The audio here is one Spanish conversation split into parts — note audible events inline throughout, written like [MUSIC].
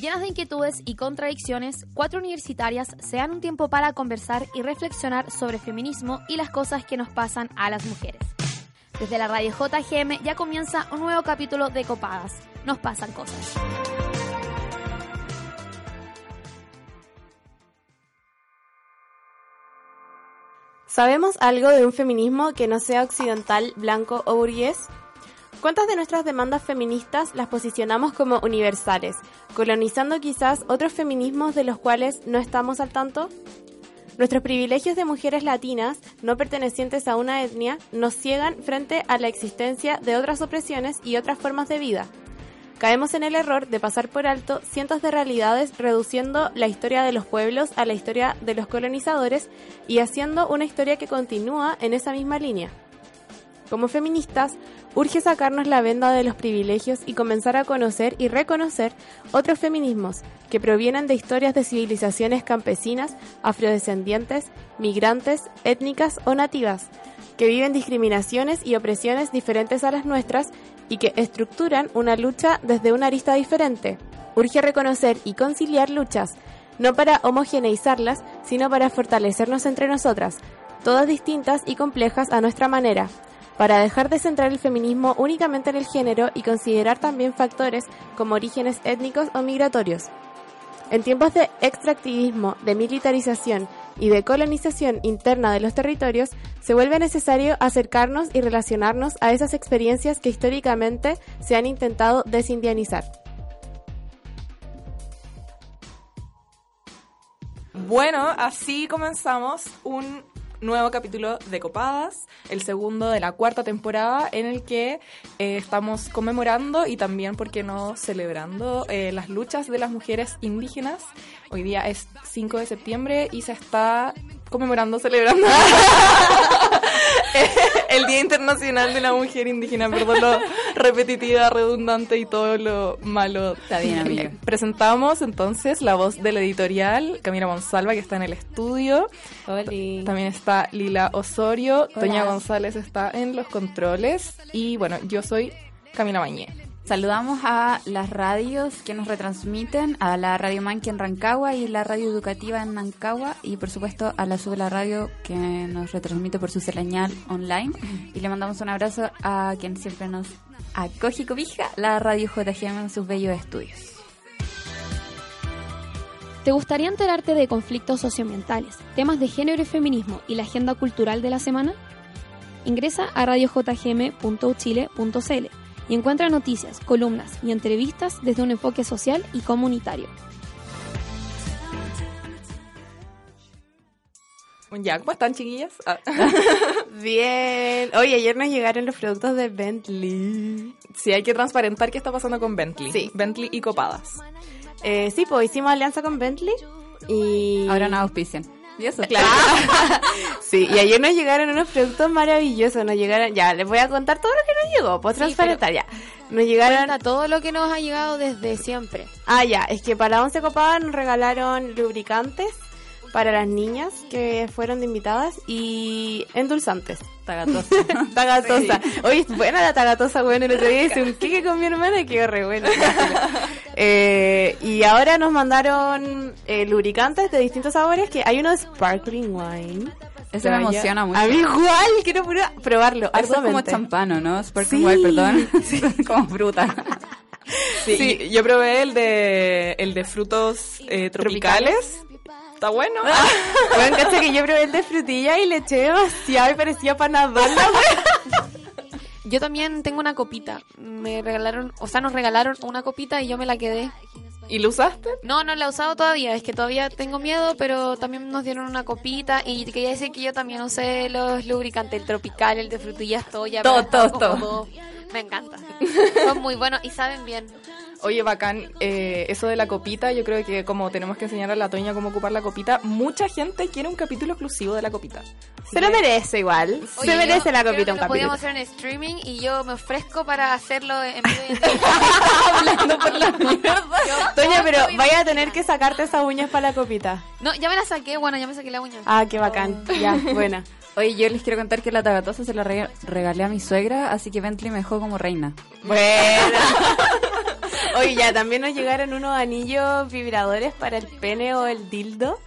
Llenas de inquietudes y contradicciones, cuatro universitarias se dan un tiempo para conversar y reflexionar sobre feminismo y las cosas que nos pasan a las mujeres. Desde la radio JGM ya comienza un nuevo capítulo de Copadas. Nos pasan cosas. ¿Sabemos algo de un feminismo que no sea occidental, blanco o burgués? ¿Cuántas de nuestras demandas feministas las posicionamos como universales, colonizando quizás otros feminismos de los cuales no estamos al tanto? Nuestros privilegios de mujeres latinas, no pertenecientes a una etnia, nos ciegan frente a la existencia de otras opresiones y otras formas de vida. Caemos en el error de pasar por alto cientos de realidades reduciendo la historia de los pueblos a la historia de los colonizadores y haciendo una historia que continúa en esa misma línea. Como feministas, urge sacarnos la venda de los privilegios y comenzar a conocer y reconocer otros feminismos que provienen de historias de civilizaciones campesinas, afrodescendientes, migrantes, étnicas o nativas, que viven discriminaciones y opresiones diferentes a las nuestras y que estructuran una lucha desde una arista diferente. Urge reconocer y conciliar luchas, no para homogeneizarlas, sino para fortalecernos entre nosotras, todas distintas y complejas a nuestra manera, para dejar de centrar el feminismo únicamente en el género y considerar también factores como orígenes étnicos o migratorios. En tiempos de extractivismo, de militarización y de colonización interna de los territorios, se vuelve necesario acercarnos y relacionarnos a esas experiencias que históricamente se han intentado desindianizar. Bueno, así comenzamos un nuevo capítulo de Copadas, el segundo de la cuarta temporada en el que eh, estamos conmemorando y también, ¿por qué no?, celebrando eh, las luchas de las mujeres indígenas. Hoy día es 5 de septiembre y se está conmemorando, celebrando [LAUGHS] el Día Internacional de la Mujer Indígena, perdón lo repetitiva, redundante y todo lo malo. Está bien, amigo. Presentamos entonces la voz del editorial, Camila Monsalva, que está en el estudio. También está Lila Osorio, Toña González está en los controles y bueno, yo soy Camila Mañé. Saludamos a las radios que nos retransmiten, a la Radio Manqui en Rancagua y la Radio Educativa en Nancagua y por supuesto a la Subla Radio que nos retransmite por su señal online y le mandamos un abrazo a quien siempre nos acoge y cobija, la Radio JGM en sus bellos estudios. ¿Te gustaría enterarte de conflictos socioambientales, temas de género y feminismo y la agenda cultural de la semana? Ingresa a radiojgm.uchile.cl y encuentra noticias, columnas y entrevistas desde un enfoque social y comunitario. Ya, ¿cómo están, chiquillas? Ah. [LAUGHS] Bien. Oye, ayer nos llegaron los productos de Bentley. Sí, hay que transparentar qué está pasando con Bentley. Sí. Bentley y Copadas. Eh, sí, pues hicimos alianza con Bentley y... Ahora nos auspician. [LAUGHS] Claro. sí, y ayer nos llegaron unos productos maravillosos. Nos llegaron, ya, les voy a contar todo lo que nos llegó. Pues transparentar, ya. Nos llegaron. Cuenta todo lo que nos ha llegado desde siempre. Ah, ya, es que para Once Copadas nos regalaron lubricantes para las niñas que fueron invitadas y endulzantes. Tagatosa. [LAUGHS] tagatosa. Oye, es buena la tagatosa, bueno, el otro día hice un queque con mi hermana y quedó re bueno. [LAUGHS] eh, y ahora nos mandaron eh, lubricantes de distintos sabores, que hay uno de sparkling wine. Eso me emociona mucho. A mí igual, quiero probarlo. Eso es como champano, ¿no? Sparkling wine, perdón. [LAUGHS] como fruta. Sí, sí, yo probé el de el de frutos eh, tropicales. Está bueno. bueno, cacha que yo probé el de frutilla y le eché demasiado y parecía panadona, Yo también tengo una copita. Me regalaron, o sea, nos regalaron una copita y yo me la quedé. ¿Y lo usaste? No, no la he usado todavía. Es que todavía tengo miedo, pero también nos dieron una copita. Y quería decir que yo también usé los lubricantes, el tropical, el de frutillas, todo ya. Todo, todo, todo. Me encanta. [LAUGHS] Son muy buenos y saben bien. Oye, bacán, eh, eso de la copita, yo creo que como tenemos que enseñar a la Toña cómo ocupar la copita, mucha gente quiere un capítulo exclusivo de la copita. Así Se lo merece igual. Se merece la copita un capítulo. Podríamos hacer en streaming y yo me ofrezco para hacerlo en vivo. [LAUGHS] Hablando por la mierda. [LAUGHS] Toña, pero vaya a tener que sacarte esas uñas para la copita. No, ya me la saqué, bueno, ya me saqué la uña. Ah, qué bacán. Ya, buena. Oye, yo les quiero contar que la tagatosa se la regalé a mi suegra, así que Bentley me dejó como reina. Bueno. [LAUGHS] Oye, ya también nos llegaron unos anillos vibradores para el pene o el dildo.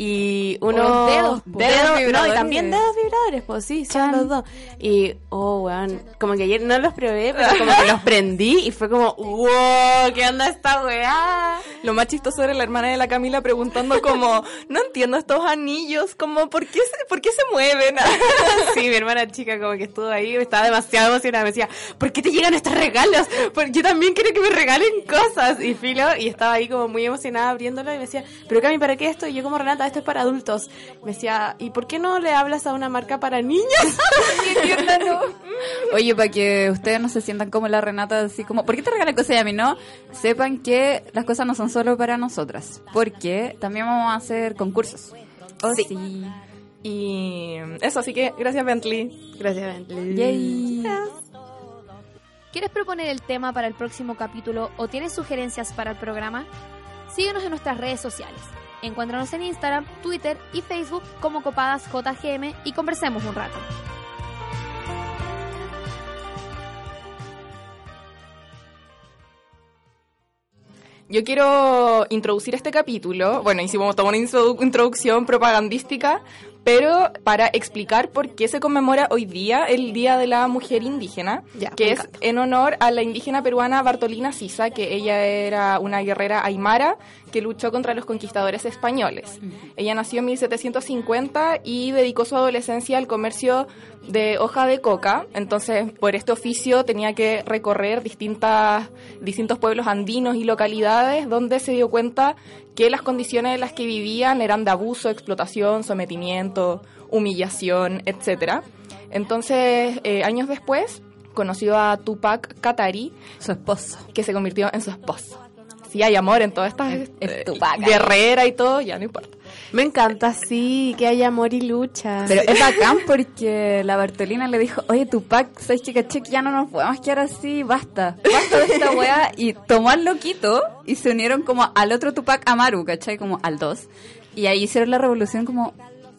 Y unos los dedos, dedos Dedos no, y también dedos vibradores, pues sí, son Chan. los dos. Y, oh, weón, como que ayer no los probé, pero [LAUGHS] como que los prendí y fue como, wow, ¿qué onda esta weá? Lo más chistoso era la hermana de la Camila preguntando como, no entiendo estos anillos, como, ¿por qué se, por qué se mueven? [LAUGHS] Sí, mi hermana chica como que estuvo ahí, estaba demasiado emocionada, me decía, ¿por qué te llegan estos regalos? Porque yo también quiero que me regalen cosas. Y filo, y estaba ahí como muy emocionada abriéndolo y me decía, pero Cami, ¿para qué esto? Y yo como, Renata, esto es para adultos. Me decía, ¿y por qué no le hablas a una marca para niños? [LAUGHS] [LAUGHS] Oye, para que ustedes no se sientan como la Renata, así como, ¿por qué te regalan cosas y a mí no? Sepan que las cosas no son solo para nosotras, porque también vamos a hacer concursos. Oh, sí. Y eso, así que gracias Bentley. Gracias, Bentley. Yay. ¿Quieres proponer el tema para el próximo capítulo o tienes sugerencias para el programa? Síguenos en nuestras redes sociales. Encuéntranos en Instagram, Twitter y Facebook como Copadas JGM y conversemos un rato. Yo quiero introducir este capítulo, bueno, hicimos toda una introdu- introducción propagandística, pero para explicar por qué se conmemora hoy día el Día de la Mujer Indígena, Ya, que es encanta. en honor a la indígena peruana Bartolina Sisa, que ella era una guerrera aymara que luchó contra los conquistadores españoles. Ella nació en 1750 y dedicó su adolescencia al comercio de hoja de coca, entonces por este oficio tenía que recorrer distintas, distintos pueblos andinos y localidades donde se dio cuenta que las condiciones en las que vivían eran de abuso, explotación, sometimiento, humillación, etcétera. Entonces, eh, años después, conoció a Tupac Katari, Su esposo. que se convirtió en su esposo. Sí, hay amor en todas estas El- el eh, Tupac guerrera y todo, ya no importa. Me encanta, sí, que haya amor y lucha. Pero es bacán porque la Bartolina le dijo, oye Tupac, ¿sabes qué caché que ya no nos podemos quedar así? Basta, basta de esta weá. Y tomó al loquito y se unieron como al otro Tupac Amaru, ¿cachai? Como al dos. Y ahí hicieron la revolución como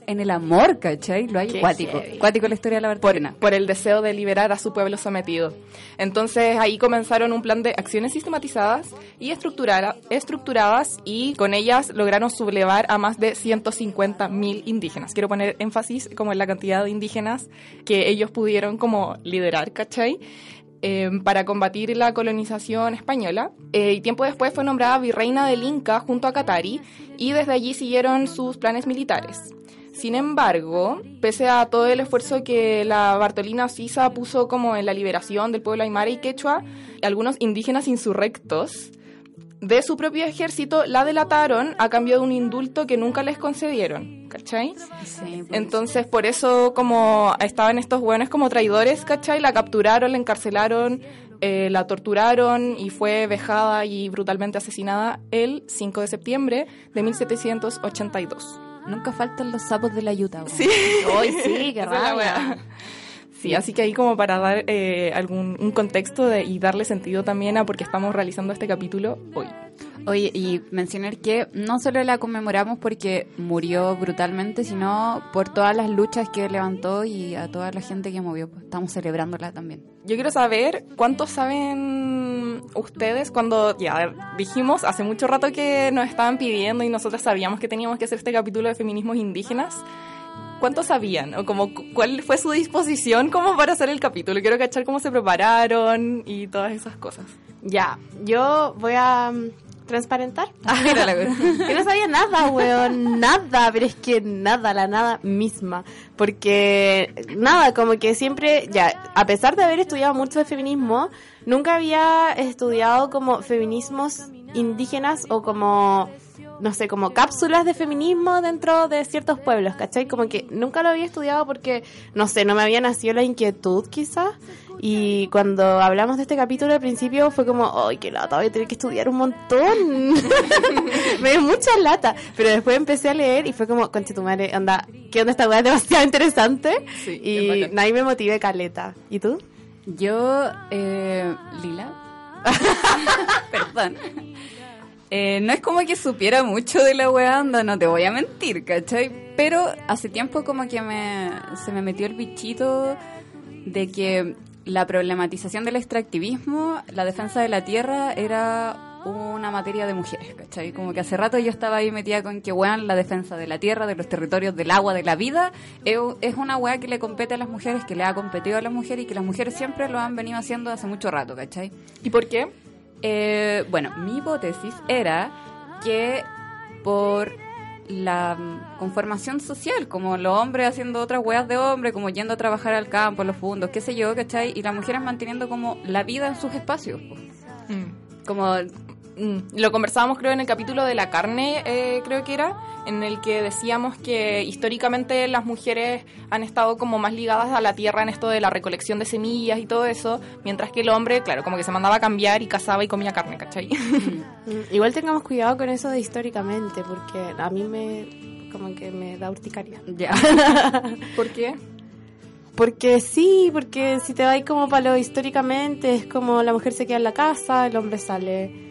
en el amor, ¿cachai? Lo hay Qué cuático. heavy. Cuático la historia de la Bartolina. por el deseo de liberar a su pueblo sometido. Entonces ahí comenzaron un plan de acciones sistematizadas y estructurara- estructuradas y con ellas lograron sublevar a más de 150.000 indígenas. Quiero poner énfasis como en la cantidad de indígenas que ellos pudieron como liderar, ¿cachai? Eh, para combatir la colonización española. Eh, y tiempo después fue nombrada virreina del Inca junto a Katari y desde allí siguieron sus planes militares. Sin embargo, pese a todo el esfuerzo que la Bartolina Sisa puso como en la liberación del pueblo aymara y quechua, algunos indígenas insurrectos de su propio ejército la delataron a cambio de un indulto que nunca les concedieron, ¿cachai? Sí, pues. Entonces, por eso, como estaban estos hueones como traidores, ¿cachai? La capturaron, la encarcelaron, eh, la torturaron y fue vejada y brutalmente asesinada el 5 de septiembre de 1782. Nunca faltan los sapos de la yuta. weón. Sí. Hoy sí, qué [LAUGHS] rabia. Sí, así que ahí como para dar eh, algún un contexto de, y darle sentido también a por qué estamos realizando este capítulo hoy. Oye, y mencionar que no solo la conmemoramos porque murió brutalmente, sino por todas las luchas que levantó y a toda la gente que movió. Pues, estamos celebrándola también. Yo quiero saber cuántos saben ustedes cuando ya dijimos hace mucho rato que nos estaban pidiendo y nosotros sabíamos que teníamos que hacer este capítulo de feminismos indígenas. ¿Cuántos sabían? ¿O como cu- cuál fue su disposición como para hacer el capítulo? Quiero cachar cómo se prepararon y todas esas cosas. Ya, yo voy a mm, transparentar. Mira la weá. que no sabía nada, weón, nada, pero es que nada, la nada misma. Porque, nada, como que siempre, ya, a pesar de haber estudiado mucho de feminismo, nunca había estudiado como feminismos indígenas o como, no sé, como cápsulas de feminismo dentro de ciertos pueblos, ¿cachai? Como que nunca lo había estudiado porque, no sé, no me había nacido la inquietud quizás. Y cuando hablamos de este capítulo al principio fue como, ¡ay, qué lata! Voy a tener que estudiar un montón. [LAUGHS] me dio mucha lata. Pero después empecé a leer y fue como, conche tu madre, anda, ¿qué onda esta weá? Es demasiado interesante. Sí, y nadie me motive caleta. ¿Y tú? Yo, eh, Lila. [LAUGHS] Perdón. Eh, no es como que supiera mucho de la weá, anda, no te voy a mentir, ¿cachai? Pero hace tiempo como que me, se me metió el bichito de que la problematización del extractivismo, la defensa de la tierra era una materia de mujeres, ¿cachai? Como que hace rato yo estaba ahí metida con que, weón, la defensa de la tierra, de los territorios, del agua, de la vida, es una weá que le compete a las mujeres, que le ha competido a las mujeres y que las mujeres siempre lo han venido haciendo hace mucho rato, ¿cachai? ¿Y por qué? Eh, bueno, mi hipótesis era que por la conformación social, como los hombres haciendo otras weas de hombre, como yendo a trabajar al campo, a los fundos, qué sé yo, ¿cachai? Y las mujeres manteniendo como la vida en sus espacios. Mm. Como Mm, lo conversábamos creo en el capítulo de la carne, eh, creo que era, en el que decíamos que históricamente las mujeres han estado como más ligadas a la tierra en esto de la recolección de semillas y todo eso, mientras que el hombre, claro, como que se mandaba a cambiar y cazaba y comía carne, ¿cachai? Mm, igual tengamos cuidado con eso de históricamente, porque a mí me, como que me da urticaria. Ya. [LAUGHS] ¿Por qué? Porque sí, porque si te vas como para lo históricamente, es como la mujer se queda en la casa, el hombre sale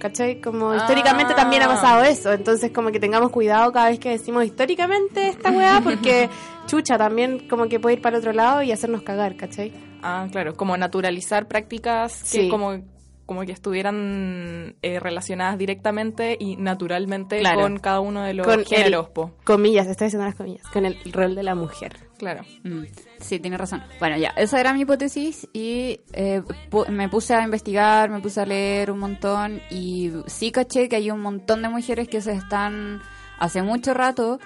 ¿Cachai? Como históricamente también ha ah. pasado eso. Entonces, como que tengamos cuidado cada vez que decimos históricamente esta weá, [LAUGHS] porque chucha también como que puede ir para otro lado y hacernos cagar, ¿cachai? Ah, claro, como naturalizar prácticas que como como que estuvieran eh, relacionadas directamente y naturalmente con cada uno de los con géneros. comillas, estoy diciendo las comillas, con el rol de la mujer. Claro. Mm. Sí, tiene razón. Bueno, ya, esa era mi hipótesis y eh, me puse a investigar, me puse a leer un montón y sí caché que hay un montón de mujeres que se están hace mucho rato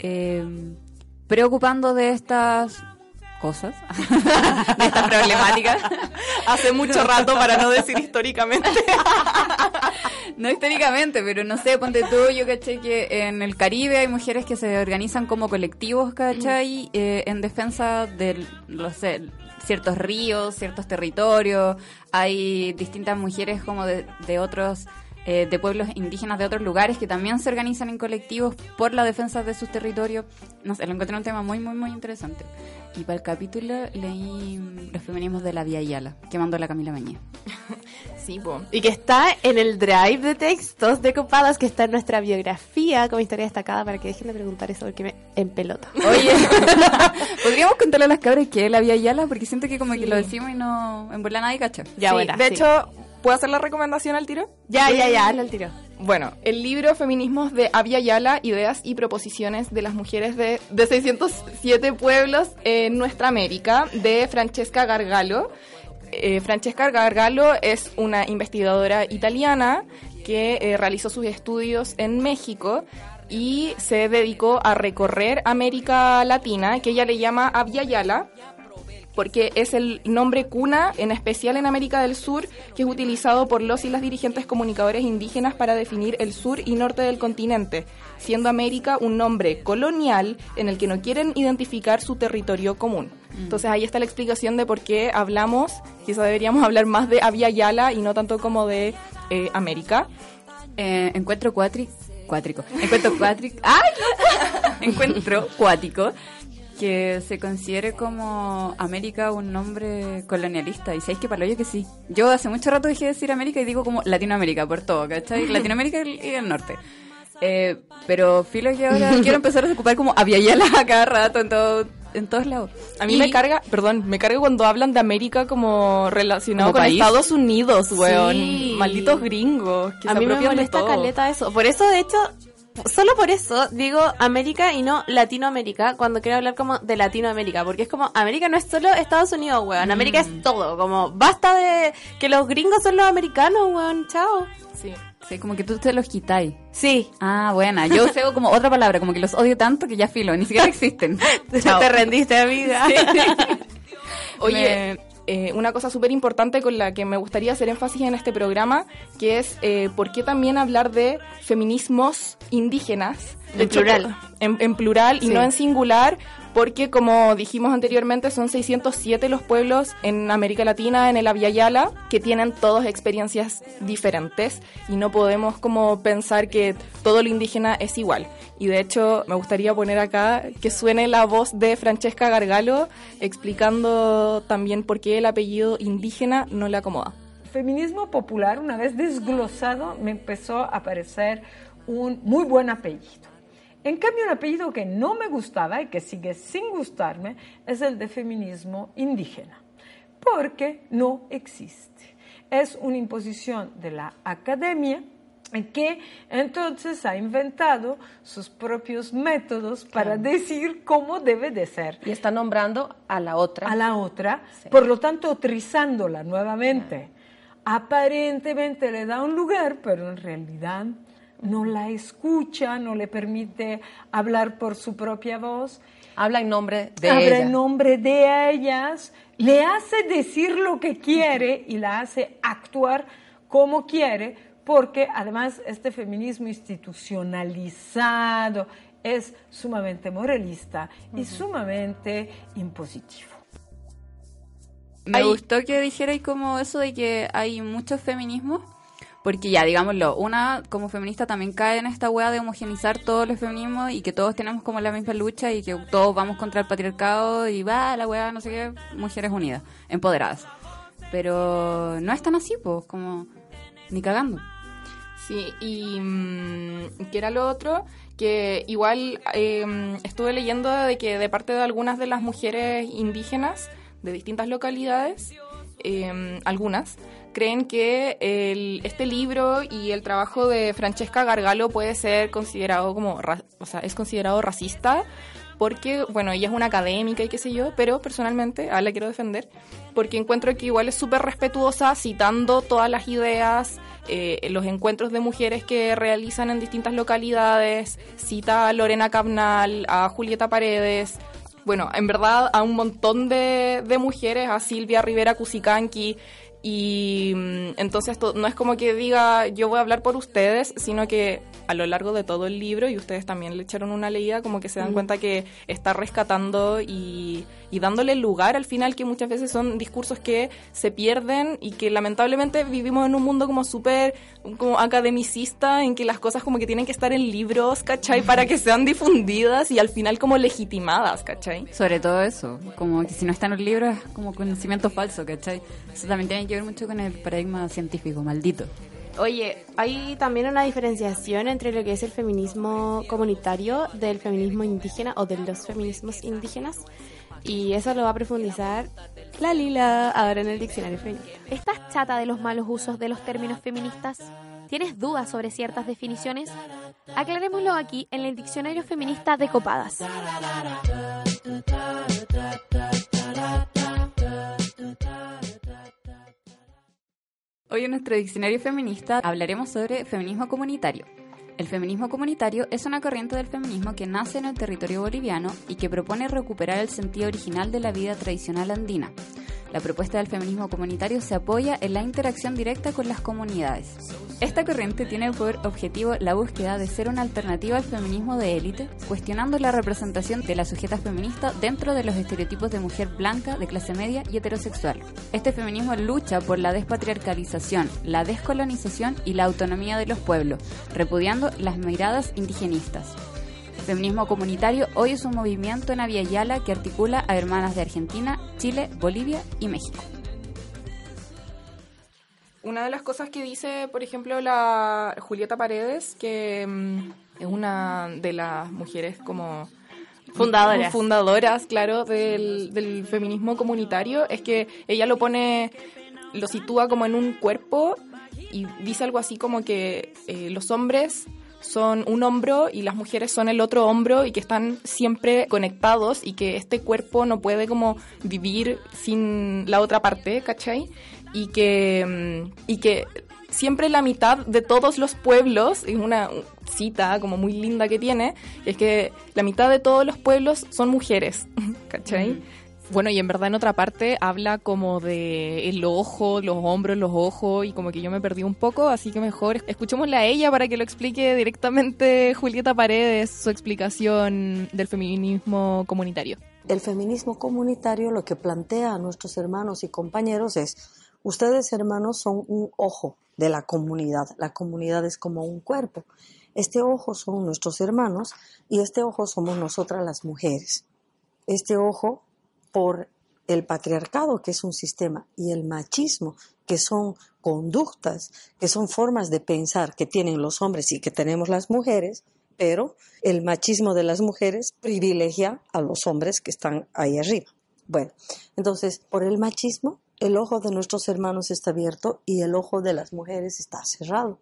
eh, preocupando de estas cosas, [LAUGHS] de esta problemática, [LAUGHS] hace mucho rato para no decir históricamente. [LAUGHS] no históricamente, pero no sé, ponte tú, yo caché que en el Caribe hay mujeres que se organizan como colectivos, ¿cachai? Eh, en defensa de, no sé, ciertos ríos, ciertos territorios, hay distintas mujeres como de otros eh, de pueblos indígenas de otros lugares que también se organizan en colectivos por la defensa de sus territorios. No sé, lo encontré un tema muy, muy, muy interesante. Y para el capítulo leí los feminismos de la Vía Yala, que mandó la Camila Mañé. [LAUGHS] sí, Y que está en el drive de textos de Copadas, que está en nuestra biografía como historia destacada, para que dejen de preguntar eso porque me en pelota. [LAUGHS] Oye, [LAUGHS] podríamos contarle a las cabras que es la Vía Yala, porque siento que como que lo decimos y no en nadie cacha. Ya, bueno. De hecho, ¿Puedo hacer la recomendación al tiro? Ya, ya, ya, al tiro. Bueno, el libro Feminismos de Avia Yala, Ideas y Proposiciones de las Mujeres de, de 607 Pueblos en Nuestra América, de Francesca Gargalo. Eh, Francesca Gargalo es una investigadora italiana que eh, realizó sus estudios en México y se dedicó a recorrer América Latina, que ella le llama Avia Yala porque es el nombre cuna, en especial en América del Sur, que es utilizado por los y las dirigentes comunicadores indígenas para definir el sur y norte del continente, siendo América un nombre colonial en el que no quieren identificar su territorio común. Mm. Entonces ahí está la explicación de por qué hablamos, quizá deberíamos hablar más de Avia Yala y no tanto como de eh, América. Eh, encuentro cuátrico. Cuátrico. Encuentro cuátrico. ¡Ay! [LAUGHS] encuentro cuático que se considere como América un nombre colonialista. Y sabéis que para lo yo que sí. Yo hace mucho rato dejé de decir América y digo como Latinoamérica por todo, ¿cachai? [LAUGHS] Latinoamérica y el norte. Eh, pero filo que ahora quiero empezar a ocupar como Aviala a cada rato en todo en todos lados. A mí me carga, perdón, me carga cuando hablan de América como relacionado con Estados Unidos, weón. Malditos gringos. Que a mí me molesta caleta eso. Por eso, de hecho, solo por eso digo América y no Latinoamérica cuando quiero hablar como de Latinoamérica, porque es como América no es solo Estados Unidos, weón, América es mm. todo, como basta de que los gringos son los americanos, weón, chao. Sí. Sí, como que tú te los quitáis. Sí. Ah, buena. Yo [LAUGHS] sé como otra palabra, como que los odio tanto que ya filo, ni siquiera [LAUGHS] existen. te rendiste, amiga. [LAUGHS] Oye, eh, una cosa súper importante con la que me gustaría hacer énfasis en este programa, que es eh, por qué también hablar de feminismos indígenas. En plural. En, plural y no en singular, porque como dijimos anteriormente, son 607 los pueblos en América Latina, en el Yala, que tienen todas experiencias diferentes y no podemos como pensar que todo lo indígena es igual. Y de hecho, me gustaría poner acá que suene la voz de Francesca Gargalo explicando también por qué el apellido indígena no le acomoda. Feminismo popular, una vez desglosado, me empezó a parecer un muy buen apellido. En cambio, un apellido que no me gustaba y que sigue sin gustarme es el de feminismo indígena porque no existe. Es una imposición de la academia que entonces ha inventado sus propios métodos para decir cómo debe de ser. Y está nombrando a la otra. A la otra, por lo tanto, utrizándola nuevamente. Aparentemente le da un lugar, pero en realidad no la escucha, no le permite hablar por su propia voz. Habla en nombre de Habla ella. en nombre de ellas, le hace decir lo que quiere y la hace actuar como quiere, porque además este feminismo institucionalizado es sumamente moralista y sumamente impositivo. Me gustó que dijerais como eso de que hay muchos feminismos, porque ya, digámoslo, una como feminista también cae en esta hueá de homogenizar todos los feminismos y que todos tenemos como la misma lucha y que todos vamos contra el patriarcado y va la hueá, no sé qué, mujeres unidas, empoderadas. Pero no es tan así, pues, como ni cagando. Sí, y mm, que era lo otro, que igual eh, estuve leyendo de que de parte de algunas de las mujeres indígenas de distintas localidades, eh, algunas, creen que el- este libro y el trabajo de Francesca Gargalo puede ser considerado como, o sea, es considerado racista porque, bueno, ella es una académica y qué sé yo, pero personalmente, a la quiero defender, porque encuentro que igual es súper respetuosa citando todas las ideas, eh, los encuentros de mujeres que realizan en distintas localidades, cita a Lorena Cabnal, a Julieta Paredes, bueno, en verdad a un montón de, de mujeres, a Silvia Rivera Cusicanqui, y mm, entonces to- no es como que diga yo voy a hablar por ustedes, sino que a lo largo de todo el libro, y ustedes también le echaron una leída, como que se dan cuenta que está rescatando y, y dándole lugar al final, que muchas veces son discursos que se pierden y que lamentablemente vivimos en un mundo como súper como academicista, en que las cosas como que tienen que estar en libros, ¿cachai? Para que sean difundidas y al final como legitimadas, ¿cachai? Sobre todo eso, como que si no está en un libro es como conocimiento falso, ¿cachai? Eso también tiene que ver mucho con el paradigma científico, maldito. Oye, hay también una diferenciación entre lo que es el feminismo comunitario del feminismo indígena o de los feminismos indígenas. Y eso lo va a profundizar la Lila ahora en el diccionario femenino. ¿Estás chata de los malos usos de los términos feministas? ¿Tienes dudas sobre ciertas definiciones? Aclarémoslo aquí en el Diccionario Feminista de Copadas. Hoy en nuestro diccionario feminista hablaremos sobre feminismo comunitario. El feminismo comunitario es una corriente del feminismo que nace en el territorio boliviano y que propone recuperar el sentido original de la vida tradicional andina. La propuesta del feminismo comunitario se apoya en la interacción directa con las comunidades. Esta corriente tiene por objetivo la búsqueda de ser una alternativa al feminismo de élite, cuestionando la representación de la sujeta feminista dentro de los estereotipos de mujer blanca, de clase media y heterosexual. Este feminismo lucha por la despatriarcalización, la descolonización y la autonomía de los pueblos, repudiando las miradas indigenistas. Feminismo comunitario hoy es un movimiento en Avia Yala que articula a hermanas de Argentina, Chile, Bolivia y México. Una de las cosas que dice, por ejemplo, la Julieta Paredes, que mm, es una de las mujeres como Fundadoras. fundadoras, claro, del, del feminismo comunitario, es que ella lo pone, lo sitúa como en un cuerpo y dice algo así como que eh, los hombres son un hombro y las mujeres son el otro hombro y que están siempre conectados y que este cuerpo no puede como vivir sin la otra parte, ¿cachai? Y que, mm, y que siempre la mitad de todos los pueblos, es una cita como muy linda que tiene, es que la mitad de todos los pueblos son mujeres, [LAUGHS] ¿cachai? Bueno, y en verdad en otra parte habla como de el ojo, los hombros, los ojos, y como que yo me perdí un poco, así que mejor escuchémosla a ella para que lo explique directamente Julieta Paredes, su explicación del feminismo comunitario. El feminismo comunitario lo que plantea a nuestros hermanos y compañeros es, ustedes hermanos son un ojo de la comunidad, la comunidad es como un cuerpo. Este ojo son nuestros hermanos y este ojo somos nosotras las mujeres. Este ojo por el patriarcado, que es un sistema, y el machismo, que son conductas, que son formas de pensar que tienen los hombres y que tenemos las mujeres, pero el machismo de las mujeres privilegia a los hombres que están ahí arriba. Bueno, entonces, por el machismo, el ojo de nuestros hermanos está abierto y el ojo de las mujeres está cerrado.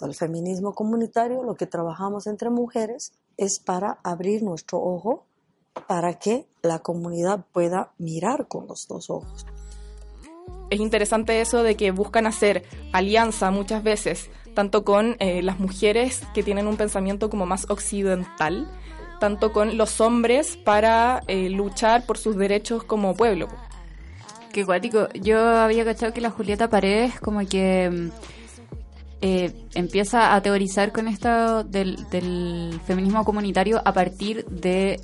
El feminismo comunitario, lo que trabajamos entre mujeres es para abrir nuestro ojo para que la comunidad pueda mirar con los dos ojos. Es interesante eso de que buscan hacer alianza muchas veces, tanto con eh, las mujeres que tienen un pensamiento como más occidental, tanto con los hombres para eh, luchar por sus derechos como pueblo. Qué cuático. Yo había cachado que la Julieta Paredes como que eh, empieza a teorizar con esto del, del feminismo comunitario a partir de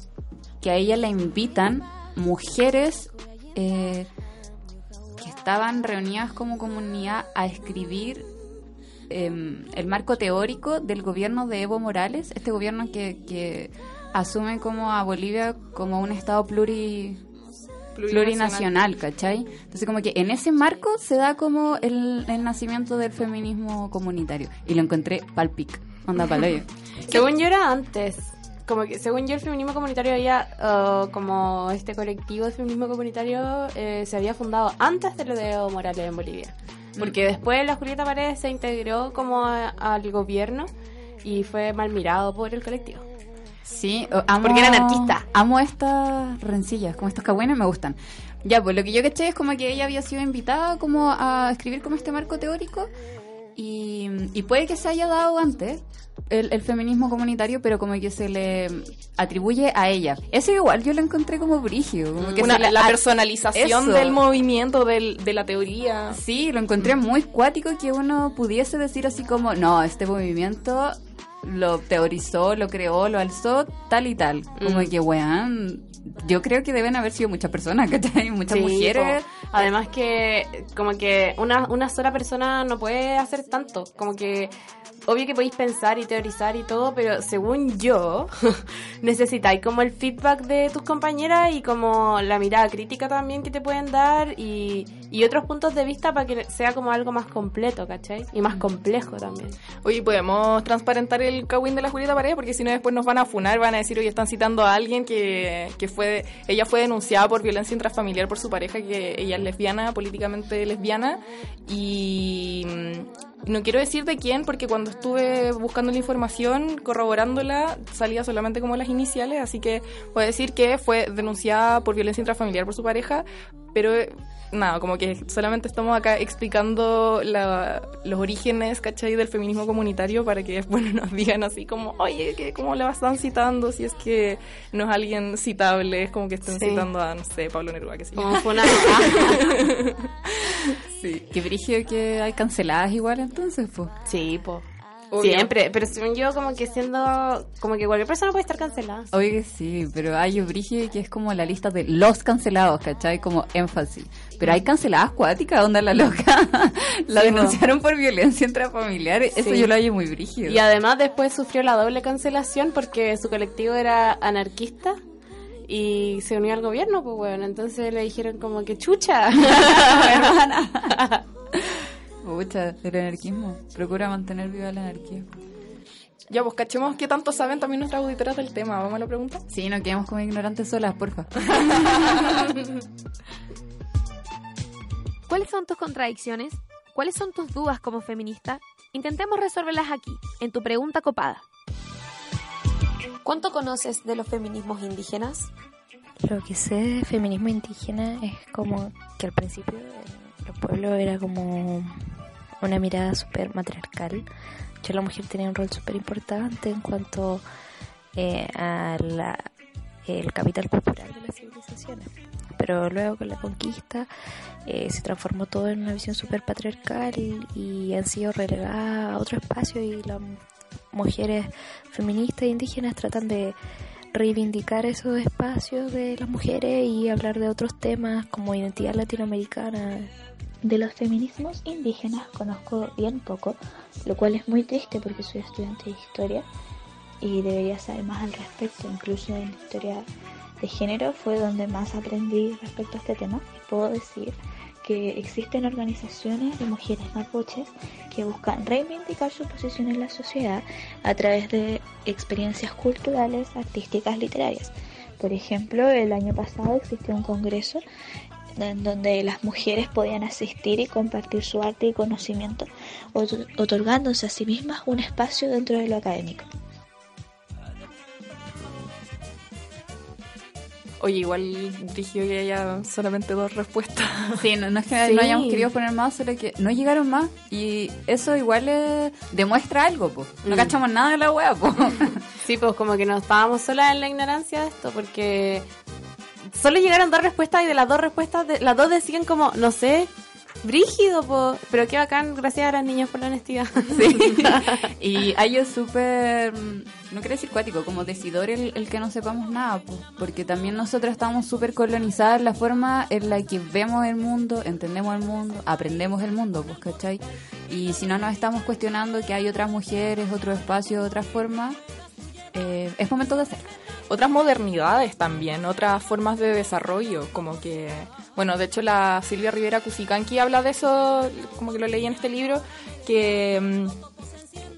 que a ella la invitan mujeres eh, que estaban reunidas como comunidad a escribir em, el marco teórico del gobierno de Evo Morales, este gobierno que, que asume como a Bolivia como un estado pluri, plurinacional, ¿cachai? Entonces como que en ese marco se da como el, el nacimiento del feminismo comunitario. Y lo encontré palpic, onda paloyo. [LAUGHS] Según yo era antes. Como que, según yo, el feminismo comunitario había, uh, como este colectivo de feminismo comunitario eh, se había fundado antes de lo de Evo Morales en Bolivia. Porque después la Julieta Paredes se integró como a- al gobierno y fue mal mirado por el colectivo. Sí, amo, Porque era anarquista. Amo estas rencillas, como estos cagüenes me gustan. Ya, pues lo que yo caché es como que ella había sido invitada como a escribir como este marco teórico y, y puede que se haya dado antes el, el feminismo comunitario, pero como que se le atribuye a ella. Eso igual yo lo encontré como brígido. Como que Una- se le- la personalización eso. del movimiento, del- de la teoría. Sí, lo encontré muy cuático que uno pudiese decir así como, no, este movimiento lo teorizó, lo creó, lo alzó, tal y tal. Como que, weón, yo creo que deben haber sido muchas personas, ¿cachai? Muchas Sí, mujeres. po. Además que como que una, una sola persona no puede hacer tanto. Como que obvio que podéis pensar y teorizar y todo, pero según yo [LAUGHS] necesitáis como el feedback de tus compañeras y como la mirada crítica también que te pueden dar y, y otros puntos de vista para que sea como algo más completo, ¿cachai? Y más complejo también. Oye, podemos transparentar el Kawin de la Julieta Paredes porque si no después nos van a funar, van a decir, oye, están citando a alguien que, que fue, ella fue denunciada por violencia intrafamiliar por su pareja, que ella es lesbiana, políticamente lesbiana, y mm, no quiero decir de quién porque cuando estuve buscando la información, corroborándola, salía solamente como las iniciales, así que a decir que fue denunciada por violencia intrafamiliar por su pareja, pero eh, nada, como que solamente estamos acá explicando la- los orígenes, ¿cachai? Del feminismo comunitario para que [LAUGHS] después no nos digan así como, oye, que ¿cómo la están citando? Si es que no es alguien citable, es como que estén Sí. citando a, no sé, Pablo Neruda, que sí. Como fue una... [LAUGHS] Sí. Qué brígido que hay canceladas igual entonces, pues. sí, po. Obvio. Siempre, pero según yo como que siendo... Como que cualquier persona puede estar cancelada. Oye, que sí, pero hay un brígido que es como la lista de los cancelados, ¿cachai? Como énfasis. Pero hay canceladas cuáticas, onda la loca. [LAUGHS] la Sí, denunciaron por violencia intrafamiliar. Eso Sí. yo lo hallo muy brígido. Y además después sufrió la doble cancelación porque su colectivo era anarquista y se unió al gobierno, pues bueno, entonces le dijeron como que chucha. [LAUGHS] [LAUGHS] hermana. Pucha, el anarquismo. Procura mantener viva la anarquía. Ya, pues cachemos qué tanto saben también nuestras auditoras del tema. ¿Vamos a la pregunta? Sí, no quedemos como ignorantes solas, porfa. [LAUGHS] ¿Cuáles son tus contradicciones? ¿Cuáles son tus dudas como feminista? Intentemos resolverlas aquí, en tu pregunta copada. ¿Cuánto conoces de los feminismos indígenas? Lo que sé de feminismo indígena es como que al principio los pueblos era como una mirada súper matriarcal. Ya la mujer tenía un rol súper importante en cuanto eh, a la- el capital cultural de las civilizaciones. Pero luego con la conquista eh, se transformó todo en una visión súper patriarcal y han sido relegadas a otro espacio y las mujeres feministas e indígenas tratan de reivindicar esos espacios de las mujeres y hablar de otros temas como identidad latinoamericana. De los feminismos indígenas conozco bien poco, lo cual es muy triste porque soy estudiante de historia y debería saber más al respecto. Incluso en historia de género fue donde más aprendí respecto a este tema. Puedo decir que existen organizaciones de mujeres mapuches que buscan reivindicar su posición en la sociedad a través de experiencias culturales, artísticas, literarias. Por ejemplo, el año pasado existió un congreso en donde las mujeres podían asistir y compartir su arte y conocimiento, ot- otorgándose a sí mismas un espacio dentro de lo académico. Oye, igual dije que haya solamente dos respuestas. Sí, no, no es que Sí. no hayamos querido poner más, solo que no llegaron más y eso igual eh, demuestra algo, pues. No Mm. cachamos nada de la wea, pues. Sí, pues como que no estábamos solas en la ignorancia de esto, porque solo llegaron dos respuestas y de las dos respuestas, de- las dos decían como, no sé, brígido, po. pero qué bacán, gracias a las niñas por la honestidad. [LAUGHS] Sí. y ellos súper, mm, no quiero decir cuático, como decidor el, el que no sepamos nada, pues, porque también nosotras estamos súper colonizadas la forma en la que vemos el mundo, entendemos el mundo, aprendemos el mundo, pues, ¿cachai? Y si no nos estamos cuestionando que hay otras mujeres, otro espacio, otra forma, eh, es momento de hacerlo. otras modernidades también, otras formas de desarrollo, como que, bueno, de hecho la Silvia Rivera Cusicanqui habla de eso, como que lo leí en este libro, que, mm,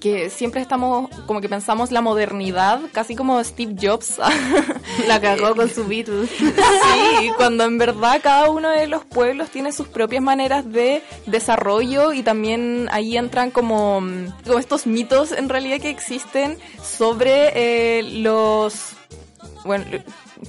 que siempre estamos, como que pensamos la modernidad, casi como Steve Jobs, [LAUGHS] la cagó con su Beatles. [LAUGHS] Sí, cuando en verdad cada uno de los pueblos tiene sus propias maneras de desarrollo y también ahí entran como, como estos mitos en realidad que existen sobre eh, los... Bueno,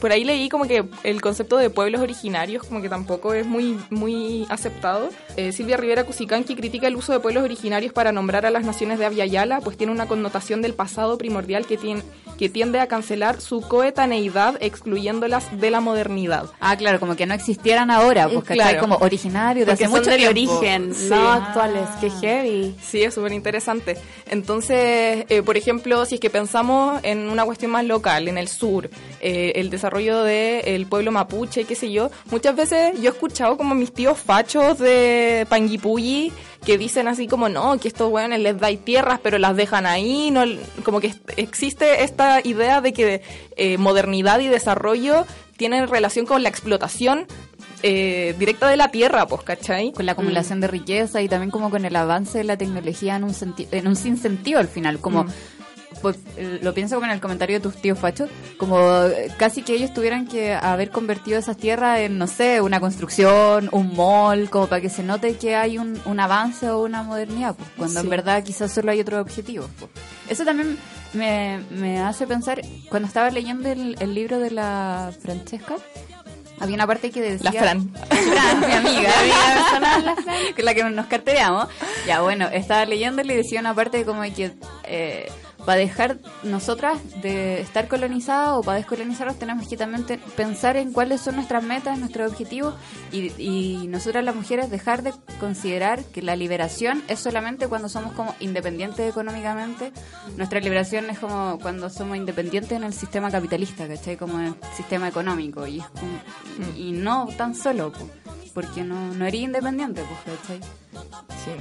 por ahí leí como que el concepto de pueblos originarios como que tampoco es muy, muy aceptado. Eh, Silvia Rivera Cusicanqui critica el uso de pueblos originarios para nombrar a las naciones de Abya Yala, pues tiene una connotación del pasado primordial que, tiene, que tiende a cancelar su coetaneidad excluyéndolas de la modernidad. Ah, claro, como que no existieran ahora, pues, ¿cachai? Claro. Como originario de Porque hace mucho del tiempo. origen, Sí. no actuales, qué heavy. Sí, es súper interesante. Entonces, eh, por ejemplo, si es que pensamos en una cuestión más local, en el sur, eh, el desarrollo del pueblo mapuche, qué sé yo, muchas veces yo he escuchado como mis tíos fachos de Panguipulli que dicen así como, no, que estos weones les dais tierras, pero las dejan ahí, no, como que existe esta idea de que eh, modernidad y desarrollo tienen relación con la explotación eh, directa de la tierra, pues, ¿cachai? Con la acumulación de riqueza y también como con el avance de la tecnología en un, en un sinsentido al final, como... pues, eh, lo pienso como en el comentario de tus tíos Facho, como eh, casi que ellos tuvieran que haber convertido esas tierras en, no sé, una construcción, un mall, como para que se note que hay un, un avance o una modernidad, pues, cuando en verdad quizás solo hay otro objetivo. pues. Eso también me, me hace pensar, cuando estaba leyendo el, el libro de la Francesca, había una parte que decía... La Fran. Fran, mi amiga, la Fran, con la que nos carteamos. Ya, bueno, estaba leyéndole y decía una parte como que eh, para dejar nosotras de estar colonizadas o para descolonizarnos tenemos que también pensar en cuáles son nuestras metas, nuestros objetivos y, y nosotras las mujeres dejar de considerar que la liberación es solamente cuando somos como independientes económicamente. Nuestra liberación es como cuando somos independientes en el sistema capitalista, ¿cachai? Como en el sistema económico y, es como- y no tan solo, po, porque no, no eres independiente, pues, ¿cachai? Sí.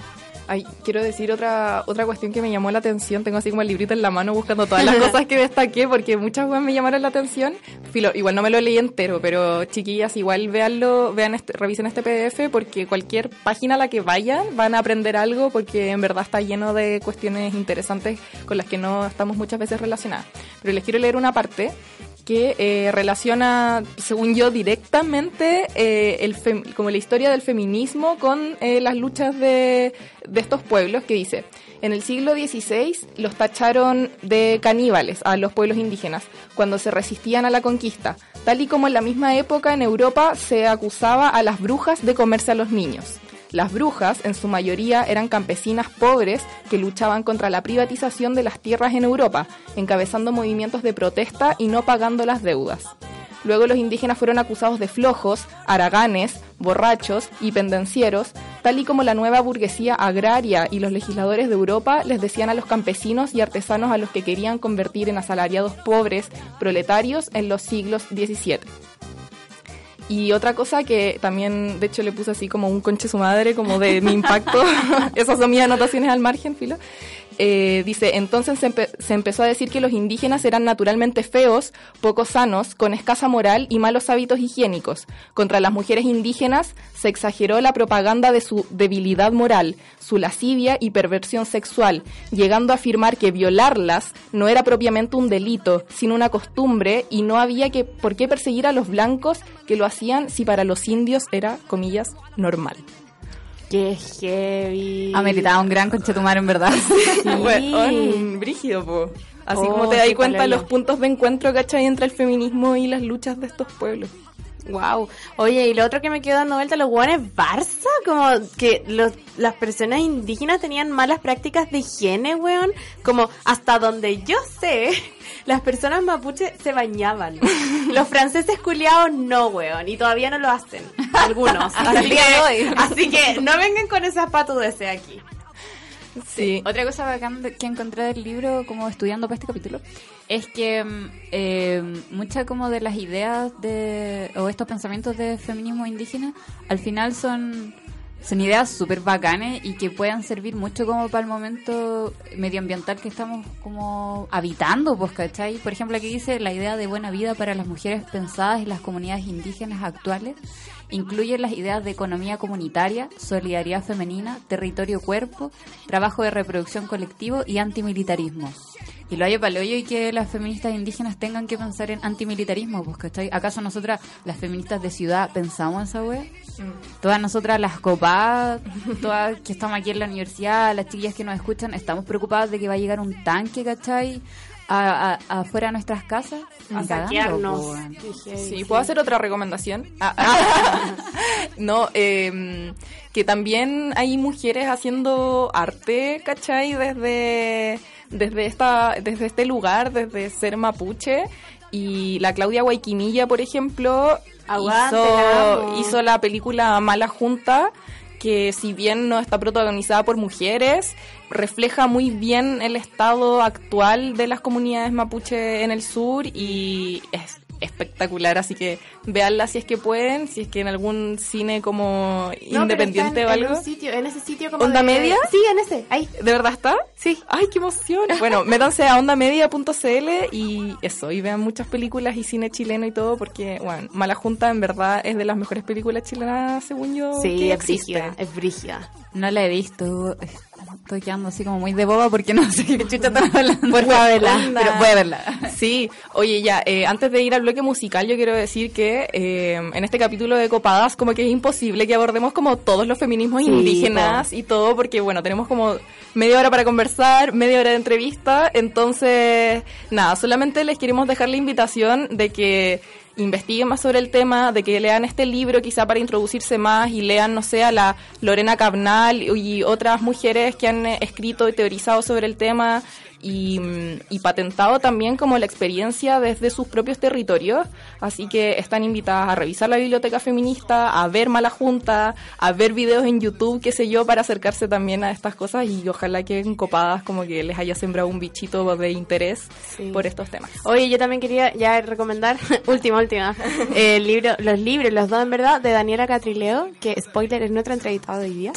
Ay, quiero decir otra otra cuestión que me llamó la atención. Tengo así como el librito en la mano buscando todas las [LAUGHS] cosas que destaqué porque muchas weas me llamaron la atención. Filo, igual no me lo leí entero, pero chiquillas, igual véanlo, vean este, revisen este PDF porque cualquier página a la que vayan van a aprender algo porque en verdad está lleno de cuestiones interesantes con las que no estamos muchas veces relacionadas. Pero les quiero leer una parte que eh, relaciona, según yo, directamente eh, el como la historia del feminismo con eh, las luchas de, de estos pueblos, que dice, en el siglo XVI los tacharon de caníbales a los pueblos indígenas cuando se resistían a la conquista, tal y como en la misma época en Europa se acusaba a las brujas de comerse a los niños. Las brujas, en su mayoría, eran campesinas pobres que luchaban contra la privatización de las tierras en Europa, encabezando movimientos de protesta y no pagando las deudas. Luego los indígenas fueron acusados de flojos, haraganes, borrachos y pendencieros, tal y como la nueva burguesía agraria y los legisladores de Europa les decían a los campesinos y artesanos a los que querían convertir en asalariados pobres, proletarios, en los siglos XVII. Y otra cosa que también, de hecho, le puse así como un conche su madre, como de mi impacto. [LAUGHS] [LAUGHS] Esas son mis anotaciones al margen, filo. Eh, dice, entonces se, se empezó a decir que los indígenas eran naturalmente feos, poco sanos, con escasa moral y malos hábitos higiénicos. Contra las mujeres indígenas se exageró la propaganda de su debilidad moral, su lascivia y perversión sexual, llegando a afirmar que violarlas no era propiamente un delito, sino una costumbre y no había que por qué perseguir a los blancos que lo hacían si para los indios era, comillas, normal. Qué heavy. Ameritaba un gran conchetumar, en verdad. [LAUGHS] Weón, brígido, po. Así Oh, como te das qué cuenta los puntos de encuentro, ¿cachai? Entre el feminismo y las luchas de estos pueblos. Wow. Oye, y lo otro que me quedó dando vuelta, los guanes Barça, como que los, las personas indígenas tenían malas prácticas de higiene, weón. Como hasta donde yo sé, las personas mapuche se bañaban. Los franceses culiados no, weón. Y todavía no lo hacen. Algunos. [LAUGHS] Hasta el día de hoy. [LAUGHS] Así que no vengan con esas patudeces aquí. Sí. Otra cosa bacán de- que encontré del libro, como estudiando para este capítulo, es que mm, eh, muchas como de las ideas de, o estos pensamientos de feminismo indígena, al final son, son ideas súper bacanes y que puedan servir mucho como para el momento medioambiental que estamos como habitando, pues, ¿cachai? Por ejemplo, aquí dice la idea de buena vida para las mujeres pensadas en las comunidades indígenas actuales Incluye las ideas de economía comunitaria, solidaridad femenina, territorio cuerpo, trabajo de reproducción colectivo y antimilitarismo. Y lo hay para el hoyo y que las feministas indígenas tengan que pensar en antimilitarismo, pues ¿cachai? ¿Acaso nosotras, las feministas de ciudad, pensamos en esa wea? Todas nosotras, las copadas, todas que estamos aquí en la universidad, las chiquillas que nos escuchan, estamos preocupadas de que va a llegar un tanque, ¿cachai? A, a- afuera de nuestras casas. A cagando, saquearnos. Sí, ¿puedo hacer otra recomendación? Ah, ah. [LAUGHS] no, eh, que también hay mujeres haciendo arte, ¿cachai? Desde, desde, esta, desde este lugar, desde ser mapuche. Y la Claudia Guayquinilla, por ejemplo, hizo, hizo la película Mala Junta, que si bien no está protagonizada por mujeres, refleja muy bien el estado actual de las comunidades mapuche en el sur y es espectacular, así que véanla si es que pueden, si es que en algún cine como No, independiente o está en- algo. En, un sitio, en ese sitio como ¿Onda de- media? Sí, en ese. Ahí. ¿De verdad está? Sí. ¡Ay, qué emoción! [LAUGHS] Bueno, métanse a ondamedia.cl y eso, y vean muchas películas y cine chileno y todo, porque, bueno, Mala Junta en verdad es de las mejores películas chilenas, según yo. Sí, que es existen. brígida. Es brígida. No la he visto. Estoy quedando así como muy de boba porque no [LAUGHS] sé qué chucha están hablando. Voy a verla. Pero voy a verla. Sí, oye, ya, eh, antes de ir al bloque musical, yo quiero decir que eh, en este capítulo de Copadas, como que es imposible que abordemos como todos los feminismos Sí, indígenas y todo, porque bueno, tenemos como media hora para conversar, media hora de entrevista, entonces, nada, solamente les queremos dejar la invitación de que investiguen más sobre el tema, de que lean este libro quizá para introducirse más y lean, no sé, a la Lorena Cabnal y otras mujeres que han eh, escrito y teorizado sobre el tema y, y patentado también como la experiencia desde sus propios territorios. Así que están invitadas a revisar la biblioteca feminista, a ver Mala Junta, a ver videos en YouTube, qué sé yo, para acercarse también a estas cosas y ojalá que copadas como que les haya sembrado un bichito de interés Sí. por estos temas. Oye, yo también quería ya recomendar, [LAUGHS] última, última, el libro, los libros, los dos en verdad, de Daniela Catrileo, que, spoiler, es nuestra entrevistada de hoy día.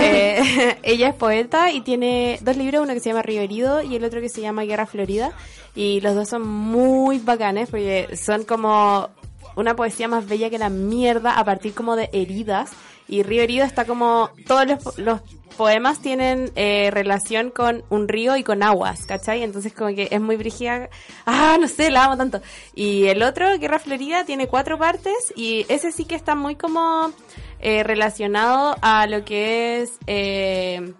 Eh, [LAUGHS] ella es poeta y tiene dos libros, uno que se llama Río Herido y el otro que se llama Guerra Florida. Y los dos son muy bacanes porque son como una poesía más bella que la mierda a partir como de heridas. Y Río Herido está como, todos los, los poemas tienen eh, relación con un río y con aguas, ¿cachai? Entonces como que es muy brígida. Ah, no sé, la amo tanto. Y el otro, Guerra Florida, tiene cuatro partes y ese sí que está muy como eh, relacionado a lo que es eh,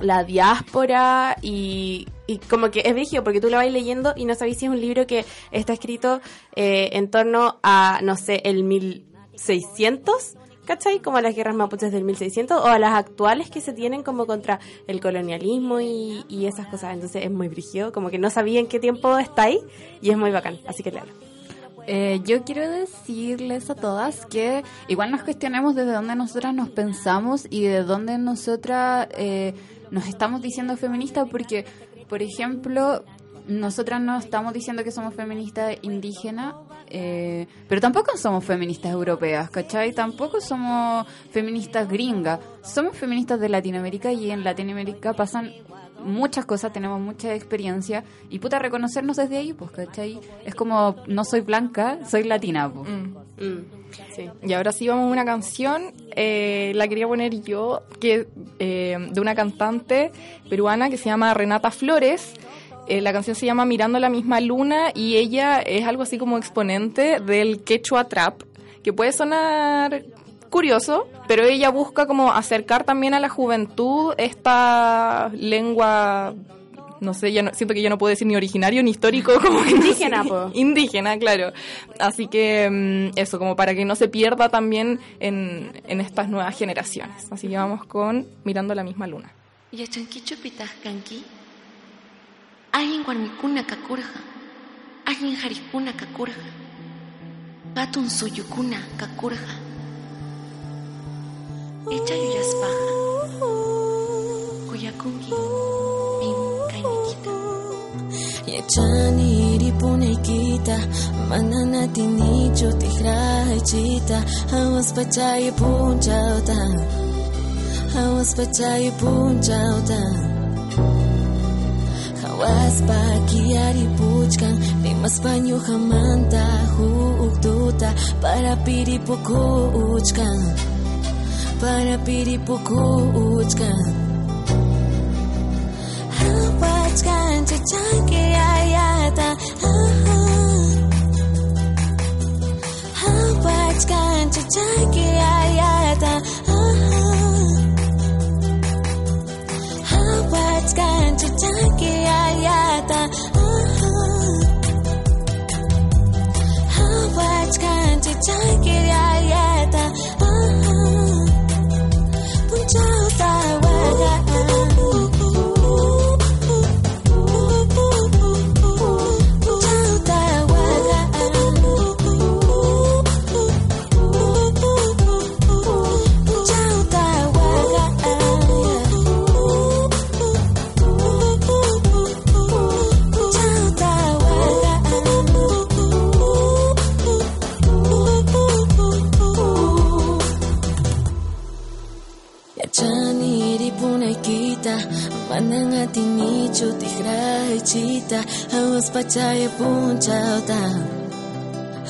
la diáspora y, y como que es brígido porque tú lo vas leyendo y no sabes si es un libro que está escrito eh, en torno a, no sé, el 1600. ¿Cachai? Como a las guerras mapuches del 1600 o a las actuales que se tienen como contra el colonialismo y, y esas cosas. Entonces es muy brígido, como que no sabía en qué tiempo está ahí y es muy bacán. Así que léalo. Eh, yo quiero decirles a todas que igual nos cuestionemos desde dónde nosotras nos pensamos y de dónde nosotras eh, nos estamos diciendo feministas, porque, por ejemplo, nosotras no estamos diciendo que somos feministas indígenas, eh, pero tampoco somos feministas europeas, ¿cachai? Tampoco somos feministas gringas, somos feministas de Latinoamérica y en Latinoamérica pasan muchas cosas, tenemos mucha experiencia y puta reconocernos desde ahí, pues, ¿cachai? Es como, no soy blanca, soy latina, pues. Sí. Y ahora sí vamos a una canción, eh, la quería poner yo, que eh, de una cantante peruana que se llama Renata Flores. Eh, la canción se llama Mirando la misma luna y ella es algo así como exponente del quechua trap, que puede sonar curioso, pero ella busca como acercar también a la juventud esta lengua no sé, ya no- siento que ya no puedo decir ni originario ni histórico, [LAUGHS] como que no Indígena, sé. Indígena, claro. Así que mm, eso, como para que no se pierda también en, en estas nuevas generaciones. Así que vamos con Mirando la misma luna. Pitahkanki. Ayin Etxaiu jazpaja, koyakunki, pin kainikita. Yechani iripunaykita, mananatinichu tikraychita, hawaspachayi punchauta, hawaspachayi punchauta. Hawaspa kiari puchkan, pimaspa ñujamanta huk tuta, para piripuku uchkan para Panapiri pukuuchkan Hapachkan chachake ayata. Hapachkan chachake ng ating nicho Tigra hechita Hawas pachaya pun chauta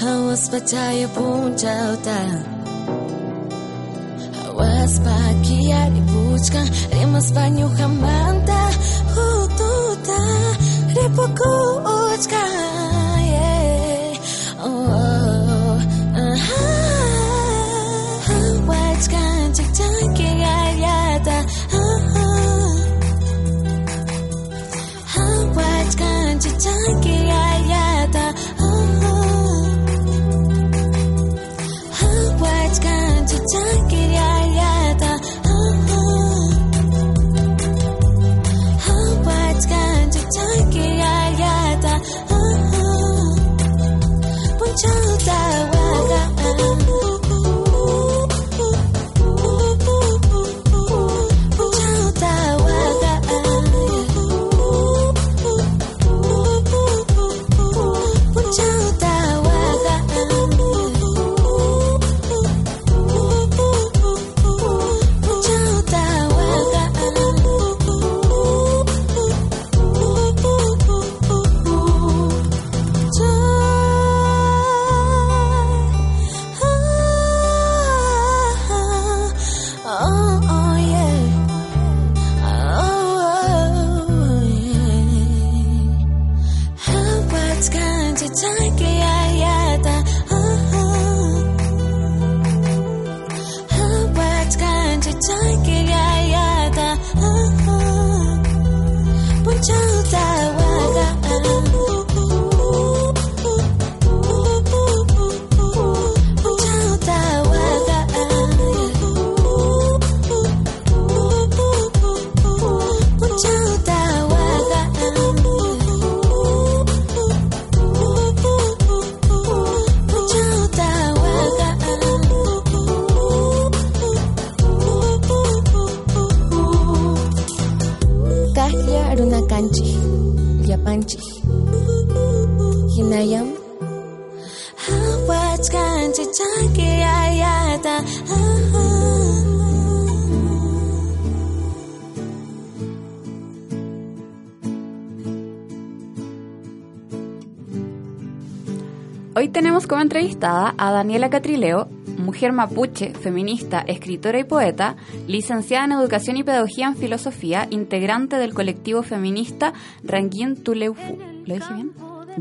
Hawas pachaya pun chauta Hawas pa kia ripuchka Rimas pa nyuhamanta sky to take it a Daniela Catrileo, mujer mapuche, feminista, escritora y poeta, licenciada en Educación y Pedagogía en Filosofía, integrante del colectivo feminista Ranguín Tuleufu. ¿Lo dije bien?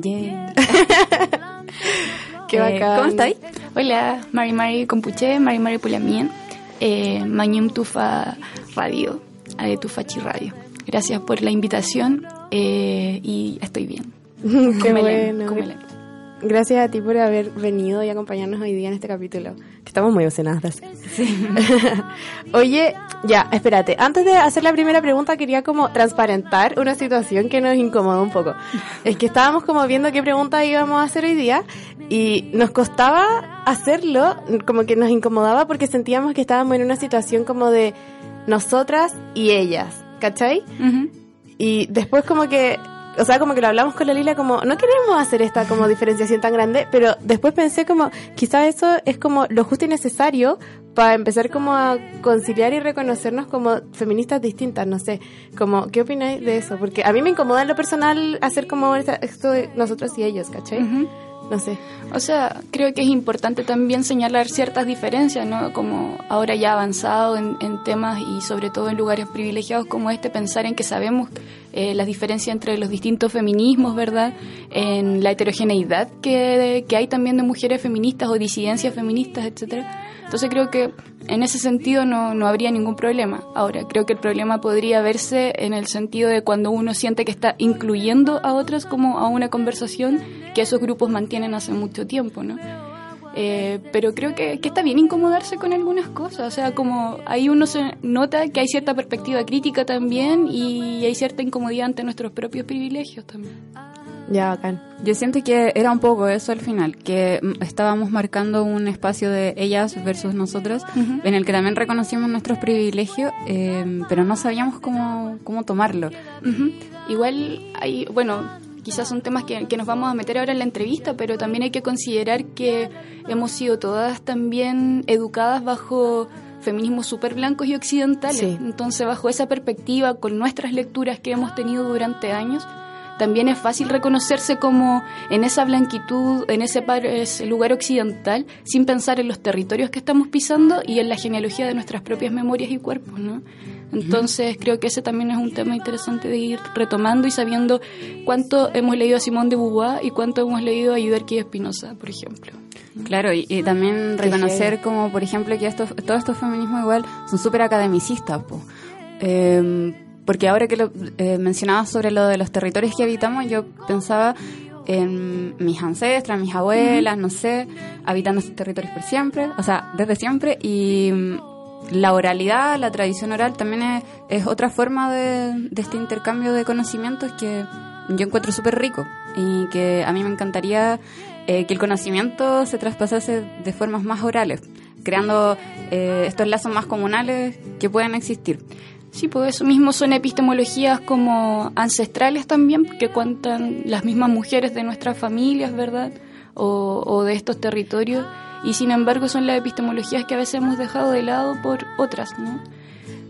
Yeah. [LAUGHS] Qué Eh, bacán. ¿Cómo estáis? Hola, Mari Mari Compuche, Mari Mari Pulamien, eh, Mañum Tufa Radio, de Tufachi Radio. Gracias por la invitación eh, y estoy bien. [LAUGHS] Qué bueno. Gracias a ti por haber venido y acompañarnos hoy día en este capítulo. Que estamos muy emocionadas hacer. [LAUGHS] Oye, ya, espérate. Antes de hacer la primera pregunta, quería como transparentar una situación que nos incomodó un poco. Es que estábamos como viendo qué pregunta íbamos a hacer hoy día y nos costaba hacerlo, como que nos incomodaba porque sentíamos que estábamos en una situación como de nosotras y ellas, ¿cachai? Y después como que, o sea, como que lo hablamos con la Lila como, no queremos hacer esta como diferenciación tan grande, pero después pensé como, quizá eso es como lo justo y necesario para empezar como a conciliar y reconocernos como feministas distintas, no sé, como, ¿qué opináis de eso? Porque a mí me incomoda en lo personal hacer como esto de nosotros y ellos, ¿cachai? No. O sea, creo que es importante también señalar ciertas diferencias, ¿no? Como ahora ya avanzado en, en temas y sobre todo en lugares privilegiados como este, pensar en que sabemos eh, las diferencias entre los distintos feminismos, ¿verdad? En la heterogeneidad que, que hay también de mujeres feministas o disidencias feministas, etcétera. Entonces creo que en ese sentido no, no habría ningún problema. Ahora, creo que el problema podría verse en el sentido de cuando uno siente que está incluyendo a otras como a una conversación que esos grupos mantienen hace mucho tiempo, ¿no? Eh, pero creo que, que está bien incomodarse con algunas cosas, o sea, como ahí uno se nota que hay cierta perspectiva crítica también y hay cierta incomodidad ante nuestros propios privilegios también. Ya, bacán. Yo siento que era un poco eso al final, que estábamos marcando un espacio de ellas versus nosotras, Ujú. en el que también reconocimos nuestros privilegios, eh, pero no sabíamos cómo, cómo tomarlo. Igual hay, bueno, quizás son temas que, que nos vamos a meter ahora en la entrevista, pero también hay que considerar que hemos sido todas también educadas bajo feminismos súper blancos y occidentales. Sí. Entonces, bajo esa perspectiva, con nuestras lecturas que hemos tenido durante años, también es fácil reconocerse como en esa blanquitud, en ese, par- ese lugar occidental, sin pensar en los territorios que estamos pisando y en la genealogía de nuestras propias memorias y cuerpos, ¿no? Entonces creo que ese también es un tema interesante de ir retomando y sabiendo cuánto hemos leído a Simón de Beauvoir y cuánto hemos leído a Yuderki Espinosa, por ejemplo. Claro, y, y también reconocer como, por ejemplo, que estos, todos estos feminismos igual son súper academicistas. Eh, porque ahora que lo eh, mencionabas sobre lo de los territorios que habitamos, yo pensaba en mis ancestras, mis abuelas, no sé, habitando esos territorios por siempre, o sea, desde siempre, y mm, la oralidad, la tradición oral también es, es otra forma de, de este intercambio de conocimientos que yo encuentro súper rico y que a mí me encantaría eh, que el conocimiento se traspasase de formas más orales, creando eh, estos lazos más comunales que pueden existir. Sí, pues eso mismo son epistemologías como ancestrales también, que cuentan las mismas mujeres de nuestras familias, ¿verdad? O, de estos territorios. Y sin embargo son las epistemologías que a veces hemos dejado de lado por otras, ¿no?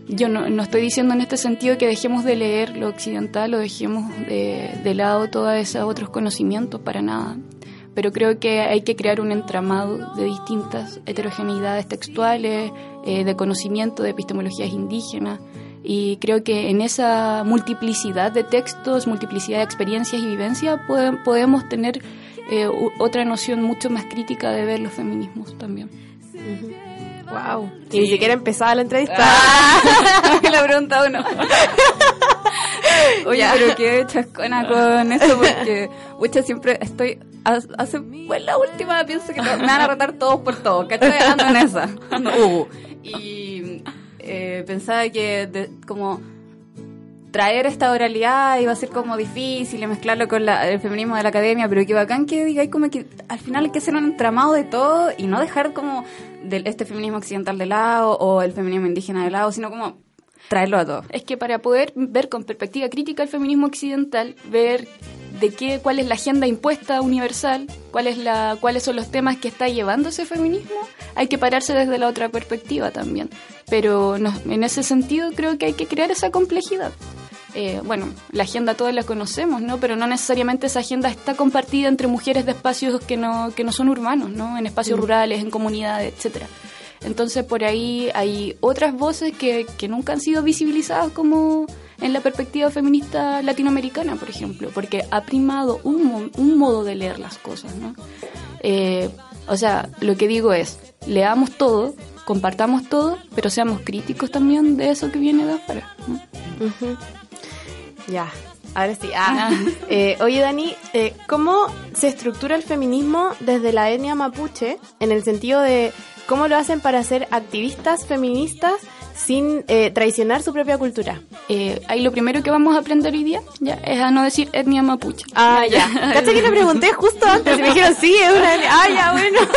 Yo no, no estoy diciendo en este sentido que dejemos de leer lo occidental o dejemos de, de lado todos esos otros conocimientos, para nada. Pero creo que hay que crear un entramado de distintas heterogeneidades textuales, eh, de conocimiento de epistemologías indígenas. Y creo que en esa multiplicidad de textos, multiplicidad de experiencias y vivencias, pode- podemos tener eh, otra noción mucho más crítica de ver los feminismos también. Wow. Y ni siquiera empezaba la entrevista. [LAUGHS] la pregunta uno. [LAUGHS] Oye, Ya. pero qué chascona con eso porque mucha siempre estoy ha- hace pues la última pienso que me van a retar todos por todo, ¿cachai? Ando en esa. [LAUGHS] Uh. Y eh, pensaba que de- como traer esta oralidad iba a ser como difícil y mezclarlo con la- el feminismo de la academia, pero que bacán que digáis como que al final hay que hacer un entramado de todo y no dejar como del, este feminismo occidental de lado o el feminismo indígena de lado, sino como traerlo a todo. Es que para poder ver con perspectiva crítica el feminismo occidental, ver de qué, cuál es la agenda impuesta universal, cuál es la, cuáles son los temas que está llevando ese feminismo, hay que pararse desde la otra perspectiva también. Pero no, en ese sentido creo que hay que crear esa complejidad. eh, bueno, la agenda todas la conocemos, ¿no? Pero no necesariamente esa agenda está compartida entre mujeres de espacios que no, que no son urbanos, ¿no? En espacios Mm. rurales, en comunidades, etcétera. Entonces por ahí hay otras voces que, que nunca han sido visibilizadas como en la perspectiva feminista latinoamericana, por ejemplo, porque ha primado un, un modo de leer las cosas, ¿no? Eh, o sea, lo que digo es, leamos todo, compartamos todo, pero seamos críticos también de eso que viene de afuera. Ya, ahora sí. [LAUGHS] Ah. Eh, oye, Dani, eh, ¿cómo se estructura el feminismo desde la etnia mapuche en el sentido de cómo lo hacen para ser activistas feministas sin eh, traicionar su propia cultura? Eh, ahí lo primero que vamos a aprender hoy día ya, es a no decir etnia mapuche. Ah, ya. ¿Cacha que le pregunté justo antes y me dijeron sí, es una etnia? Ah, ya, bueno. [LAUGHS]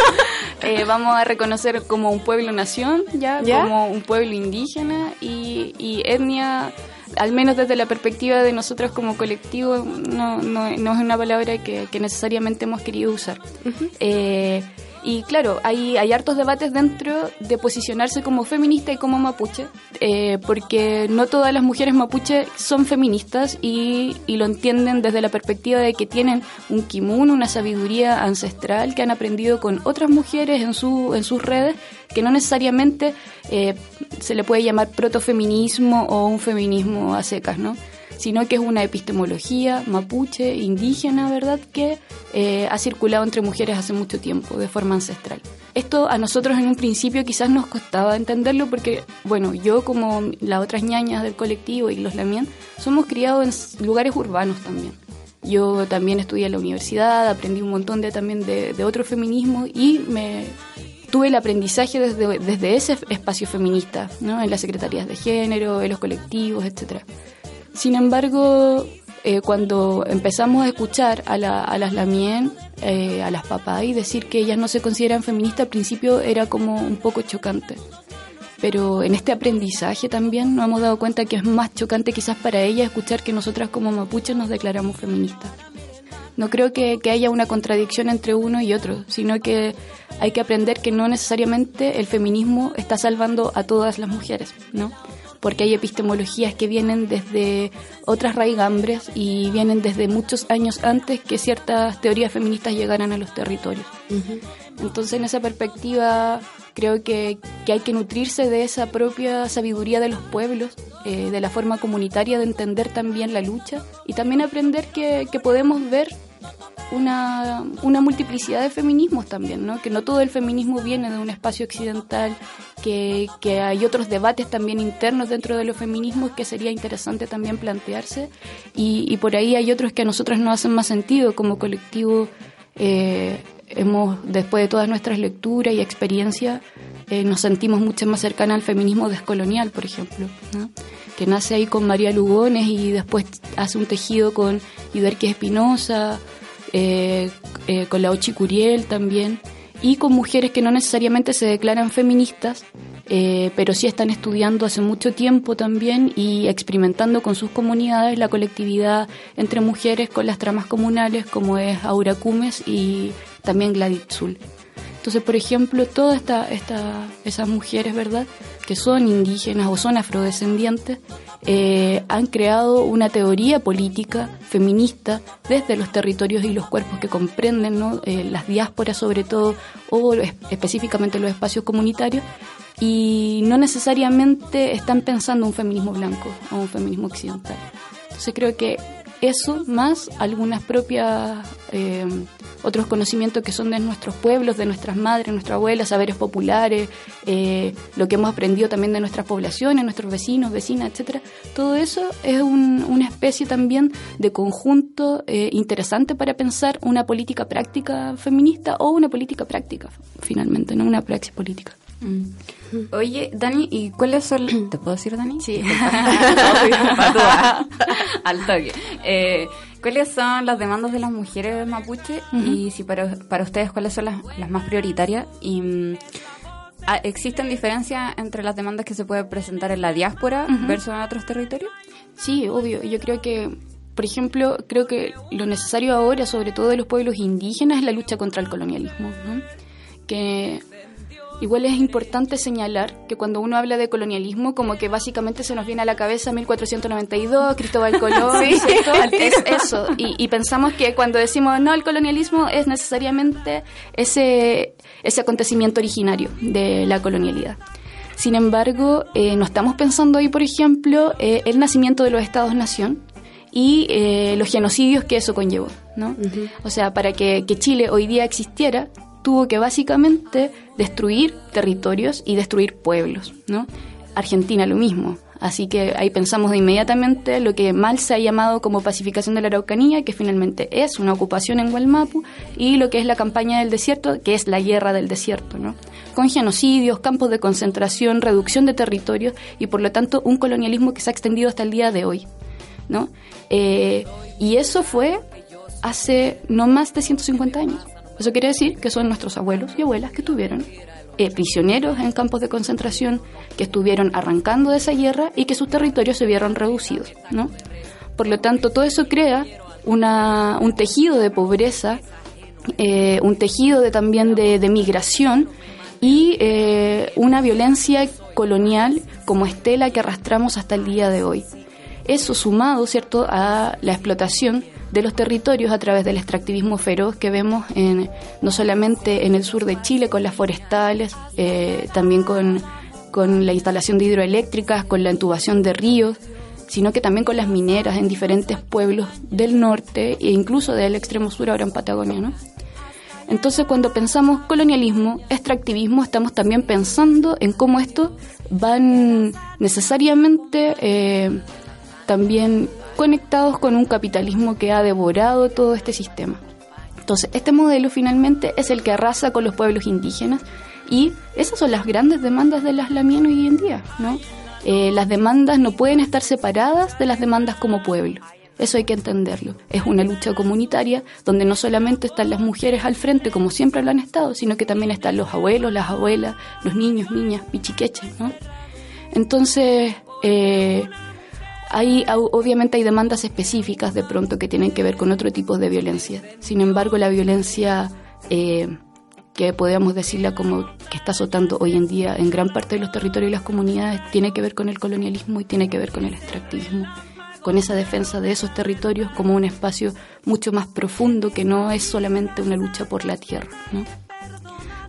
Eh, vamos a reconocer como un pueblo-nación, ya, ¿Ya? como un pueblo indígena y, y etnia, al menos desde la perspectiva de nosotros como colectivo, no, no, no es una palabra que, que necesariamente hemos querido usar. Eh, y claro, hay, hay hartos debates dentro de posicionarse como feminista y como mapuche, eh, porque no todas las mujeres mapuche son feministas y, y lo entienden desde la perspectiva de que tienen un kimun, una sabiduría ancestral que han aprendido con otras mujeres en, su, en sus redes, que no necesariamente eh, se le puede llamar protofeminismo o un feminismo a secas, ¿no? Sino que es una epistemología mapuche, indígena, ¿verdad?, que eh, ha circulado entre mujeres hace mucho tiempo, de forma ancestral. Esto a nosotros en un principio quizás nos costaba entenderlo porque, bueno, yo como las otras ñañas del colectivo y los lamien, somos criados en lugares urbanos también. Yo también estudié en la universidad, aprendí un montón de también de, de otro feminismo y me tuve el aprendizaje desde, desde ese espacio feminista, ¿no? en las secretarías de género, en los colectivos, etcétera. Sin embargo, eh, cuando empezamos a escuchar a, la- las Lamien, eh, a las papás, y decir que ellas no se consideran feministas, al principio era como un poco chocante. Pero en este aprendizaje también nos hemos dado cuenta que es más chocante quizás para ellas escuchar que nosotras como mapuches nos declaramos feministas. No creo que, que haya una contradicción entre uno y otro, sino que hay que aprender que no necesariamente el feminismo está salvando a todas las mujeres, ¿no? Porque hay epistemologías que vienen desde otras raigambres y vienen desde muchos años antes que ciertas teorías feministas llegaran a los territorios. Entonces, en esa perspectiva, creo que, que hay que nutrirse de esa propia sabiduría de los pueblos, eh, de la forma comunitaria de entender también la lucha y también aprender que, que podemos ver una, una multiplicidad de feminismos también, ¿no? que no todo el feminismo viene de un espacio occidental, que, que hay otros debates también internos dentro de los feminismos que sería interesante también plantearse y, y por ahí hay otros que a nosotros nos hacen más sentido como colectivo. eh, hemos, después de todas nuestras lecturas y experiencias, eh, nos sentimos mucho más cercanas al feminismo descolonial, por ejemplo, ¿no? que nace ahí con María Lugones y después hace un tejido con Yuderquia Espinosa, eh, eh, con la Ochi Curiel también, y con mujeres que no necesariamente se declaran feministas, eh, pero sí están estudiando hace mucho tiempo también y experimentando con sus comunidades la colectividad entre mujeres con las tramas comunales como es Aura Cumes y también Gladys Zul. Entonces, por ejemplo, todas esta, esta, esas mujeres, ¿verdad?, que son indígenas o son afrodescendientes, eh, han creado una teoría política feminista desde los territorios y los cuerpos que comprenden, ¿no? Eh, las diásporas sobre todo, o es- específicamente los espacios comunitarios, y no necesariamente están pensando un feminismo blanco o un feminismo occidental. Entonces creo que eso más algunas propias eh, otros conocimientos que son de nuestros pueblos, de nuestras madres, nuestras abuelas, saberes populares, eh, lo que hemos aprendido también de nuestras poblaciones, nuestros vecinos, vecinas, etcétera. Todo eso es un- una especie también de conjunto eh, interesante para pensar una política práctica feminista o una política práctica, finalmente, no una praxis política. Oye, Dani, ¿y cuáles son... [CLEARS THROAT] ¿Te puedo decir, Dani? Sí. [LAUGHS] [LAUGHS] Al toque. Eh, ¿Cuáles son las demandas de las mujeres mapuche? Y si para, para ustedes, ¿cuáles son las, las más prioritarias? Y mm, ah, ¿Existen diferencias entre las demandas que se pueden presentar en la diáspora versus en otros territorios? Sí, obvio. Yo creo que, por ejemplo, creo que lo necesario ahora, sobre todo de los pueblos indígenas, es la lucha contra el colonialismo, ¿no? Que igual es importante señalar que cuando uno habla de colonialismo, como que básicamente se nos viene a la cabeza 1492, Cristóbal [LAUGHS] Colón, es eso. Y, y pensamos que cuando decimos no, el colonialismo es necesariamente ese, ese acontecimiento originario de la colonialidad. Sin embargo, eh, no estamos pensando hoy, por ejemplo, eh, el nacimiento de los estados-nación y eh, los genocidios que eso conllevó, ¿no? O sea, para que, que Chile hoy día existiera, tuvo que básicamente destruir territorios y destruir pueblos, ¿no? Argentina lo mismo. Así que ahí pensamos de inmediatamente lo que mal se ha llamado como pacificación de la Araucanía, que finalmente es una ocupación en Gualmapu, y lo que es la campaña del desierto, que es la guerra del desierto, ¿no? Con genocidios, campos de concentración, reducción de territorios y por lo tanto un colonialismo que se ha extendido hasta el día de hoy, ¿no? Eh, y eso fue hace no más de 150 años. Eso quiere decir que son nuestros abuelos y abuelas que tuvieron eh, prisioneros en campos de concentración, que estuvieron arrancando de esa guerra y que sus territorios se vieron reducidos, ¿no? Por lo tanto, todo eso crea una, un tejido de pobreza, eh, un tejido de, también de, migración y eh, una violencia colonial como estela que arrastramos hasta el día de hoy. Eso sumado, ¿cierto?, a la explotación de los territorios a través del extractivismo feroz que vemos en, no solamente en el sur de Chile con las forestales, eh, también con, con la instalación de hidroeléctricas, con la intubación de ríos, sino que también con las mineras en diferentes pueblos del norte e incluso del extremo sur ahora en Patagonia, ¿no? Entonces, cuando pensamos colonialismo, extractivismo, estamos también pensando en cómo estos van necesariamente eh, también conectados con un capitalismo que ha devorado todo este sistema. Entonces, este modelo finalmente es el que arrasa con los pueblos indígenas y esas son las grandes demandas de las lamien hoy en día, ¿no? Eh, las demandas no pueden estar separadas de las demandas como pueblo. Eso hay que entenderlo. Es una lucha comunitaria donde no solamente están las mujeres al frente, como siempre lo han estado, sino que también están los abuelos, las abuelas, los niños, niñas, pichiqueches, ¿no? Entonces, eh, hay, obviamente hay demandas específicas de pronto que tienen que ver con otro tipo de violencia. Sin embargo, la violencia eh, que podríamos decirla como que está azotando hoy en día en gran parte de los territorios y las comunidades tiene que ver con el colonialismo y tiene que ver con el extractivismo, con esa defensa de esos territorios como un espacio mucho más profundo que no es solamente una lucha por la tierra. ¿no?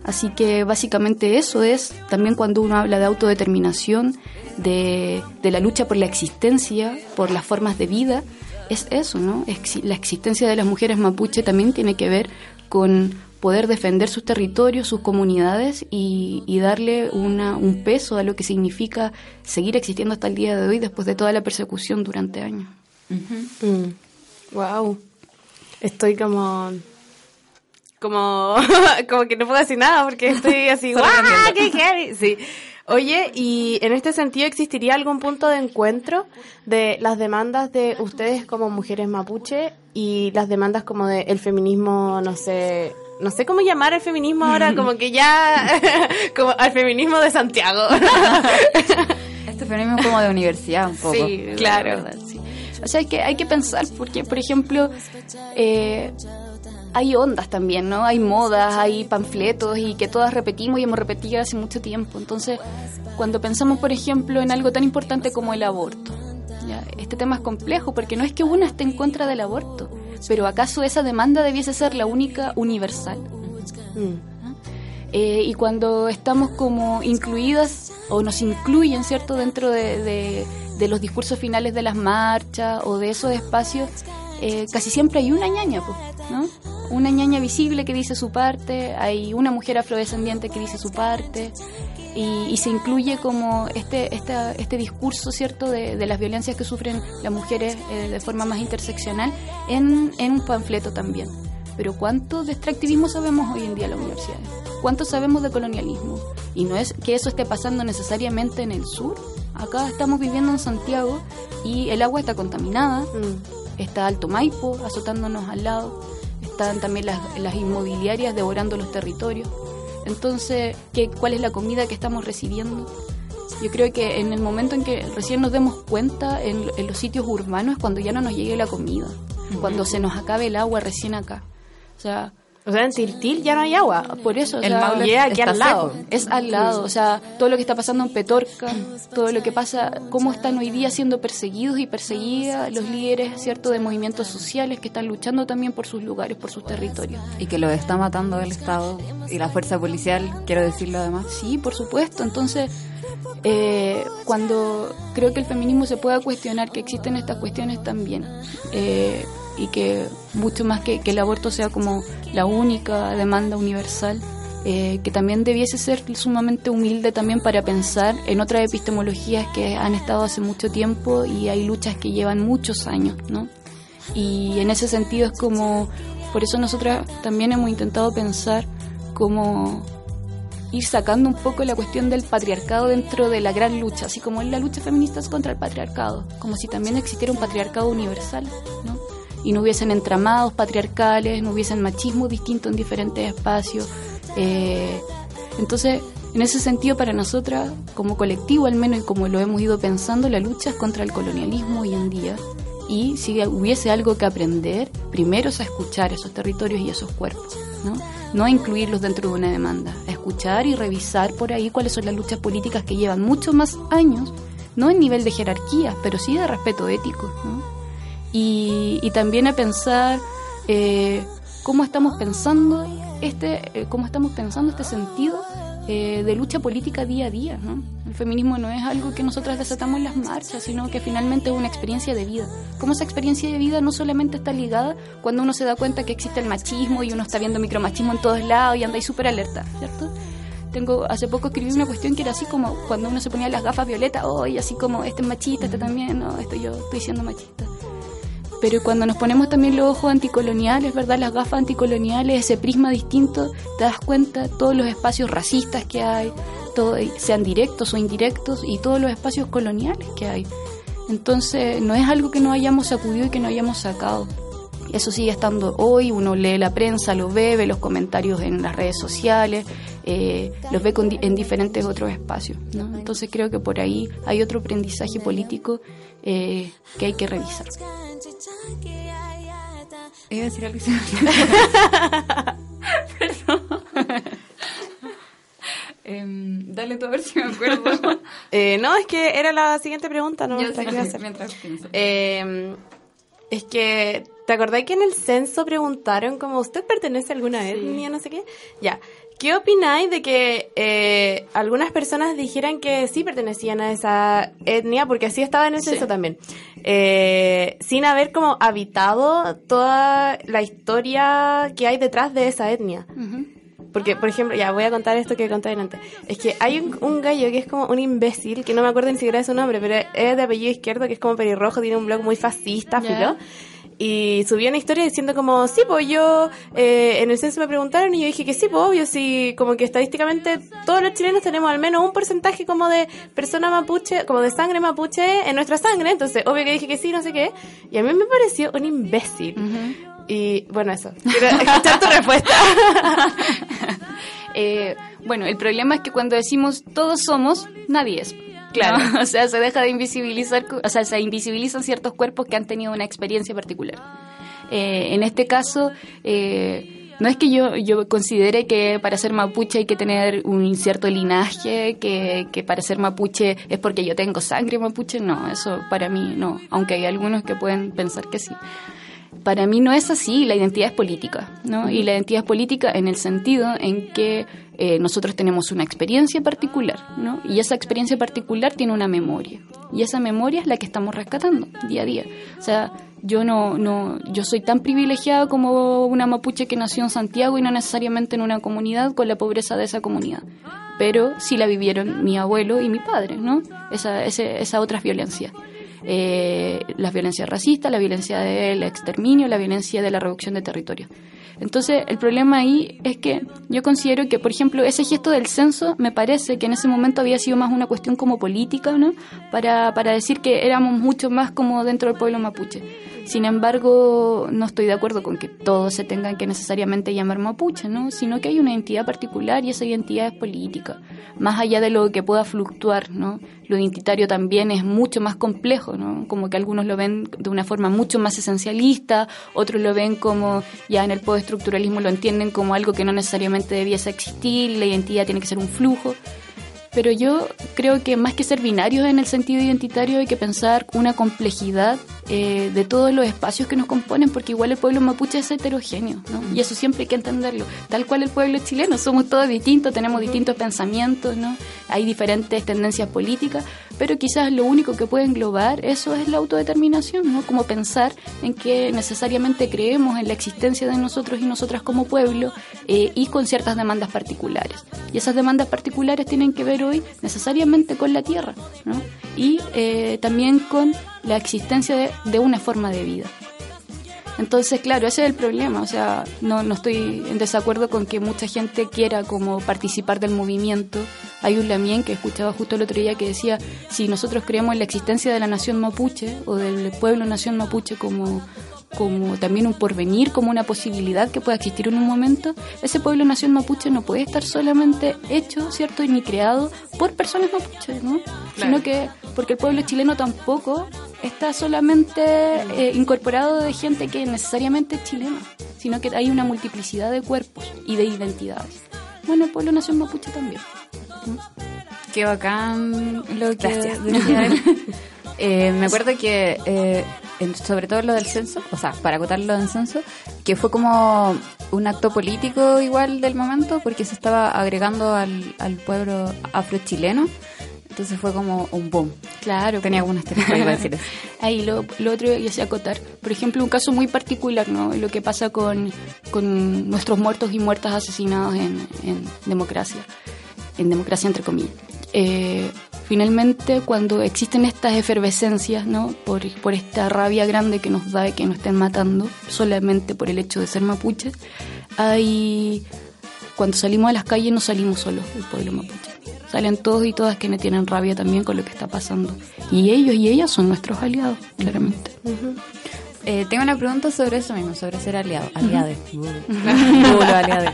Así que básicamente eso es también cuando uno habla de autodeterminación, de, de la lucha por la existencia, por las formas de vida, es eso, ¿no? La existencia de las mujeres mapuche también tiene que ver con poder defender sus territorios, sus comunidades y, y darle una, un peso a lo que significa seguir existiendo hasta el día de hoy después de toda la persecución durante años. Wow. Mm. Estoy como. Como, [LAUGHS] como que no puedo decir nada porque estoy así, [LAUGHS] ¡guau! ¡Qué heavy! Sí. Oye, y en este sentido, ¿existiría algún punto de encuentro de las demandas de ustedes como mujeres mapuche y las demandas como de el feminismo, no sé, no sé cómo llamar el feminismo ahora, como que ya, [LAUGHS] como al feminismo de Santiago. Este fenómeno como de universidad un poco. Sí, la claro. verdad, sí. O sea, hay que, hay que pensar, porque, por ejemplo, eh, hay ondas también, ¿no? Hay modas, hay panfletos y que todas repetimos y hemos repetido hace mucho tiempo. Entonces, cuando pensamos, por ejemplo, en algo tan importante como el aborto, ¿ya? este tema es complejo porque no es que una esté en contra del aborto, pero ¿acaso esa demanda debiese ser la única universal? Eh, y cuando estamos como incluidas o nos incluyen, ¿cierto?, dentro de, de- de los discursos finales de las marchas o de esos espacios, eh, casi siempre hay una ñaña, pues, ¿no? Una ñaña visible que dice su parte, hay una mujer afrodescendiente que dice su parte, y, y se incluye como este, esta- este discurso, ¿cierto?, de, de las violencias que sufren las mujeres eh, de forma más interseccional en, en un panfleto también. Pero ¿cuánto de extractivismo sabemos hoy en día en las universidades? ¿Cuánto sabemos de colonialismo? Y no es que eso esté pasando necesariamente en el sur. Acá estamos viviendo en Santiago y el agua está contaminada. Está Alto Maipo azotándonos al lado. Están también las, las inmobiliarias devorando los territorios. Entonces, ¿qué, ¿cuál es la comida que estamos recibiendo? Yo creo que en el momento en que recién nos demos cuenta en, en los sitios urbanos es cuando ya no nos llegue la comida, cuando se nos acabe el agua recién acá. O sea, O sea, en Tiltil ya no hay agua. Por eso, o el sea, Maule aquí está al lado. seco. Es al lado, o sea, todo lo que está pasando en Petorca, todo lo que pasa, cómo están hoy día siendo perseguidos y perseguidas los líderes, ¿cierto?, de movimientos sociales que están luchando también por sus lugares, por sus territorios. Y que los está matando el Estado y la fuerza policial, quiero decirlo además. Sí, por supuesto. Entonces, eh, cuando creo que el feminismo se pueda cuestionar que existen estas cuestiones también, eh, y que mucho más que, el aborto sea como la única demanda universal, eh, que también debiese ser sumamente humilde también para pensar en otras epistemologías que han estado hace mucho tiempo y hay luchas que llevan muchos años, ¿no? Y en ese sentido es como, por eso nosotras también hemos intentado pensar cómo ir sacando un poco la cuestión del patriarcado dentro de la gran lucha, así como en la lucha feminista es contra el patriarcado, como si también existiera un patriarcado universal, ¿no? Y no hubiesen entramados patriarcales, no hubiesen machismo distinto en diferentes espacios. Eh, entonces, en ese sentido, para nosotras, como colectivo al menos, y como lo hemos ido pensando, la lucha es contra el colonialismo hoy en día. Y si hubiese algo que aprender, primero es a escuchar esos territorios y esos cuerpos, ¿no? A incluirlos dentro de una demanda, a escuchar y revisar por ahí cuáles son las luchas políticas que llevan muchos más años, no en nivel de jerarquía, pero sí de respeto ético, ¿no? Y, y también a pensar eh, cómo estamos pensando este, eh, cómo estamos pensando este sentido eh, de lucha política día a día. ¿no? El feminismo no es algo que nosotras desatamos en las marchas, sino que finalmente es una experiencia de vida. Como esa experiencia de vida no solamente está ligada cuando uno se da cuenta que existe el machismo y uno está viendo micromachismo en todos lados y anda ahí súper alerta, ¿cierto? Tengo, hace poco escribí una cuestión que era así como cuando uno se ponía las gafas violetas, hoy así como este es machista, este también, no, esto yo estoy siendo machista. Pero cuando nos ponemos también los ojos anticoloniales, ¿verdad? Las gafas anticoloniales, ese prisma distinto, te das cuenta todos los espacios racistas que hay, todo, sean directos o indirectos, y todos los espacios coloniales que hay. Entonces, no es algo que no hayamos sacudido y que no hayamos sacado. Eso sigue estando hoy, uno lee la prensa, lo ve, ve los comentarios en las redes sociales, eh, los ve con, en diferentes otros espacios. ¿no? Entonces creo que por ahí hay otro aprendizaje político eh, que hay que revisar. Iba a decir algo [LAUGHS] Perdón. Em, dale tú a ver si me acuerdo. [LAUGHS] Eh, no, es que era la siguiente pregunta, ¿no? Yo sí, iba a hacer. mientras pienso. Eh, es que, ¿te acordás que en el censo preguntaron como usted pertenece a alguna etnia, no sé qué? Ya. ¿Qué opináis de que eh, algunas personas dijeran que sí pertenecían a esa etnia, porque así estaba en el censo también, eh, sin haber como habitado toda la historia que hay detrás de esa etnia? Porque, por ejemplo, ya voy a contar esto que conté antes. Es que hay un, un gallo que es como un imbécil, que no me acuerdo ni siquiera de su nombre, pero es de apellido izquierdo, que es como pelirrojo, tiene un blog muy fascista, Ya. filo. Y subió una historia diciendo como, sí, pues yo, eh, en el censo me preguntaron y yo dije que sí, pues obvio, sí, como que estadísticamente todos los chilenos tenemos al menos un porcentaje como de persona mapuche, como de sangre mapuche en nuestra sangre, entonces obvio que dije que sí, no sé qué. Y a mí me pareció un imbécil. Y bueno, eso. Quiero escuchar tu respuesta. [LAUGHS] Eh, bueno, el problema es que cuando decimos todos somos, nadie es. Claro. [LAUGHS] O sea, se deja de invisibilizar, o sea, se invisibilizan ciertos cuerpos que han tenido una experiencia particular. Eh, en este caso, eh, no es que yo, yo considere que para ser mapuche hay que tener un cierto linaje, que, que para ser mapuche es porque yo tengo sangre mapuche, no, eso para mí no, aunque hay algunos que pueden pensar que sí. Para mí no es así, la identidad es política, ¿no? Y la identidad es política en el sentido en que eh, nosotros tenemos una experiencia particular, ¿no? Y esa experiencia particular tiene una memoria. Y esa memoria es la que estamos rescatando día a día. O sea, yo no, no, yo soy tan privilegiada como una mapuche que nació en Santiago y no necesariamente en una comunidad con la pobreza de esa comunidad. Pero sí la vivieron mi abuelo y mi padre, ¿no? Esa, ese, esa otras violencias eh, las violencias racistas, la violencia del exterminio, la violencia de la reducción de territorio. Entonces, el problema ahí es que yo considero que, por ejemplo, ese gesto del censo me parece que en ese momento había sido más una cuestión como política, ¿no? Para, para decir que éramos mucho más como dentro del pueblo mapuche. Sin embargo, no estoy de acuerdo con que todos se tengan que necesariamente llamar mapuche, ¿no? Sino que hay una identidad particular y esa identidad es política, más allá de lo que pueda fluctuar, ¿no? Lo identitario también es mucho más complejo, ¿no? Como que algunos lo ven de una forma mucho más esencialista, otros lo ven como ya en el postestructuralismo lo entienden como algo que no necesariamente debiese existir la identidad tiene que ser un flujo pero yo creo que más que ser binarios en el sentido identitario hay que pensar una complejidad eh, de todos los espacios que nos componen, porque igual el pueblo mapuche es heterogéneo, ¿no? Y eso siempre hay que entenderlo. Tal cual el pueblo chileno, somos todos distintos, tenemos distintos pensamientos, ¿no? Hay diferentes tendencias políticas, pero quizás lo único que puede englobar eso es la autodeterminación, ¿no? Como pensar en que necesariamente creemos en la existencia de nosotros y nosotras como pueblo eh, y con ciertas demandas particulares. Y esas demandas particulares tienen que ver hoy necesariamente con la tierra, ¿no? Y eh, también con la existencia de, de una forma de vida. Entonces, claro, ese es el problema. O sea, no, no estoy en desacuerdo con que mucha gente quiera como participar del movimiento. Hay un Lamien que escuchaba justo el otro día que decía, si nosotros creemos en la existencia de la nación mapuche o del pueblo nación mapuche como, como también un porvenir, como una posibilidad que pueda existir en un momento, ese pueblo nación mapuche no puede estar solamente hecho, ¿cierto? Y ni creado por personas mapuches, ¿no? Sino que porque el pueblo chileno tampoco está solamente eh, incorporado de gente que necesariamente es chilena, sino que hay una multiplicidad de cuerpos y de identidades. Bueno, el pueblo nación mapuche también. Qué bacán lo que Gracias. [LAUGHS] Eh, me acuerdo que, eh, en- sobre todo lo del censo, o sea, para acotar lo del censo, que fue como un acto político igual del momento, porque se estaba agregando al, al pueblo afrochileno. Entonces fue como un boom. Claro. Tenía algunas para decir eso. [LAUGHS] Ahí lo, lo otro y así acotar. Por ejemplo, un caso muy particular, ¿no? Lo que pasa con, con nuestros muertos y muertas asesinados en, en democracia. En democracia, entre comillas. Eh, finalmente, cuando existen estas efervescencias, ¿no? Por, por esta rabia grande que nos da de que nos estén matando solamente por el hecho de ser mapuches, hay. Cuando salimos a las calles no salimos solos, el pueblo mapuche. Salen todos y todas que no tienen rabia también con lo que está pasando. Y ellos y ellas son nuestros aliados, claramente. Eh, tengo una pregunta sobre eso mismo, sobre ser aliado. Aliade. [LAUGHS] Uh, uh, aliades.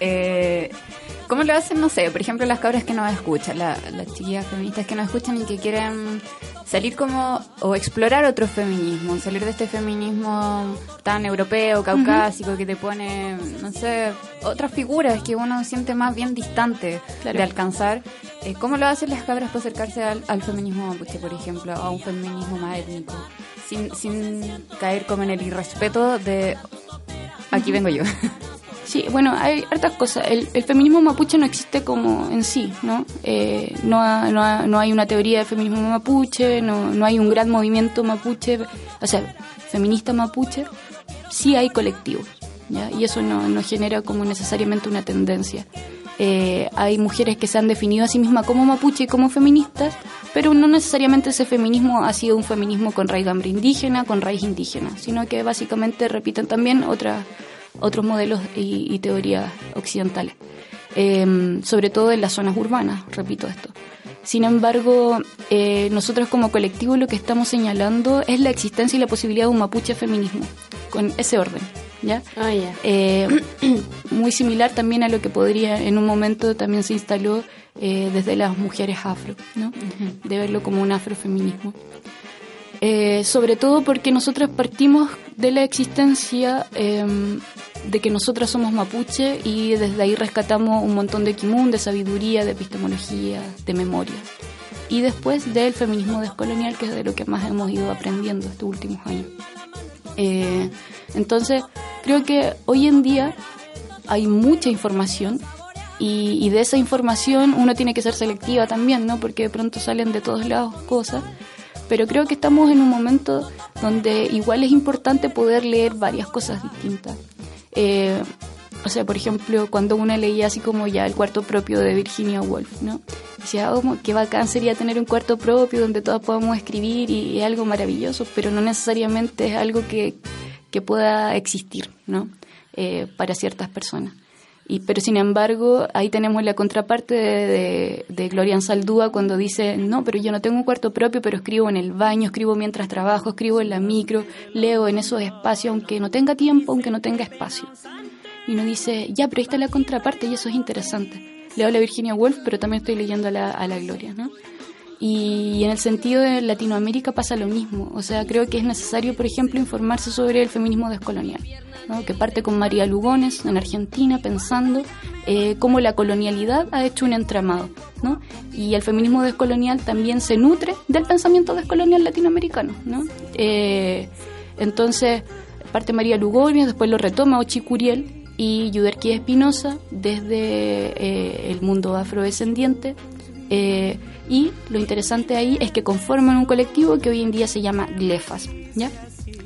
Eh, ¿Cómo lo hacen? No sé, por ejemplo, las cabras que nos escuchan, la- las chiquillas feministas que nos escuchan y que quieren salir como, o explorar otro feminismo, salir de este feminismo tan europeo, caucásico, que te pone, no sé, otras figuras que uno siente más bien distante Claro. de alcanzar. Eh, ¿Cómo lo hacen las cabras para acercarse al, al feminismo mapuche, por ejemplo, a un feminismo más étnico? Sin, sin caer como en el irrespeto de aquí vengo yo. [LAUGHS] Sí, bueno, hay hartas cosas. El, el feminismo mapuche no existe como en sí, ¿no? Eh, no, ha- no, no hay una teoría de feminismo mapuche, no, no hay un gran movimiento mapuche, o sea, feminista mapuche. Sí hay colectivos, ¿ya? Y eso no, no genera como necesariamente una tendencia. Eh, hay mujeres que se han definido a sí mismas como mapuche y como feministas, pero no necesariamente ese feminismo ha sido un feminismo con raigambre indígena, con raíz indígena, sino que básicamente repiten también otras otros modelos y, y teorías occidentales, Eh, sobre todo en las zonas urbanas, repito esto. Sin embargo, eh, nosotros como colectivo lo que estamos señalando es la existencia y la posibilidad de un mapuche feminismo, con ese orden. ¿Ya? Ah, ya. Eh, muy similar también a lo que podría en un momento también se instaló eh, desde las mujeres afro, ¿no? de verlo como un afrofeminismo. Eh, sobre todo porque nosotras partimos de la existencia eh, de que nosotras somos mapuche y desde ahí rescatamos un montón de kimun, de sabiduría, de epistemología, de memoria. Y después del feminismo descolonial, que es de lo que más hemos ido aprendiendo estos últimos años. Eh, entonces, creo que hoy en día hay mucha información y, y de esa información uno tiene que ser selectiva también, ¿no? Porque de pronto salen de todos lados cosas. Pero creo que estamos en un momento donde igual es importante poder leer varias cosas distintas. Eh, o sea, por ejemplo, cuando uno leía así como ya el cuarto propio de Virginia Woolf, ¿no? Decía, oh, qué bacán sería tener un cuarto propio donde todas podamos escribir y es algo maravilloso, pero no necesariamente es algo que, que pueda existir, ¿no? Eh, para ciertas personas. Y, pero sin embargo, ahí tenemos la contraparte de, de, de Gloria Saldúa cuando dice, no, pero yo no tengo un cuarto propio, pero escribo en el baño, escribo mientras trabajo, escribo en la micro, leo en esos espacios, aunque no tenga tiempo, aunque no tenga espacio. Y uno dice, ya, pero ahí está la contraparte y eso es interesante. Leo a la Virginia Woolf, pero también estoy leyendo a la, a la Gloria, ¿no? Y en el sentido de Latinoamérica pasa lo mismo. O sea, creo que es necesario, por ejemplo, informarse sobre el feminismo descolonial, que parte con María Lugones en Argentina, pensando eh, cómo la colonialidad ha hecho un entramado. ¿no? Y el feminismo descolonial también se nutre del pensamiento descolonial latinoamericano. ¿no? Eh, entonces, parte María Lugones, después lo retoma Ochi Curiel y Yuderquía Espinosa desde eh, el mundo afrodescendiente. Y lo interesante ahí es que conforman un colectivo que hoy en día se llama Glefas. ¿ya?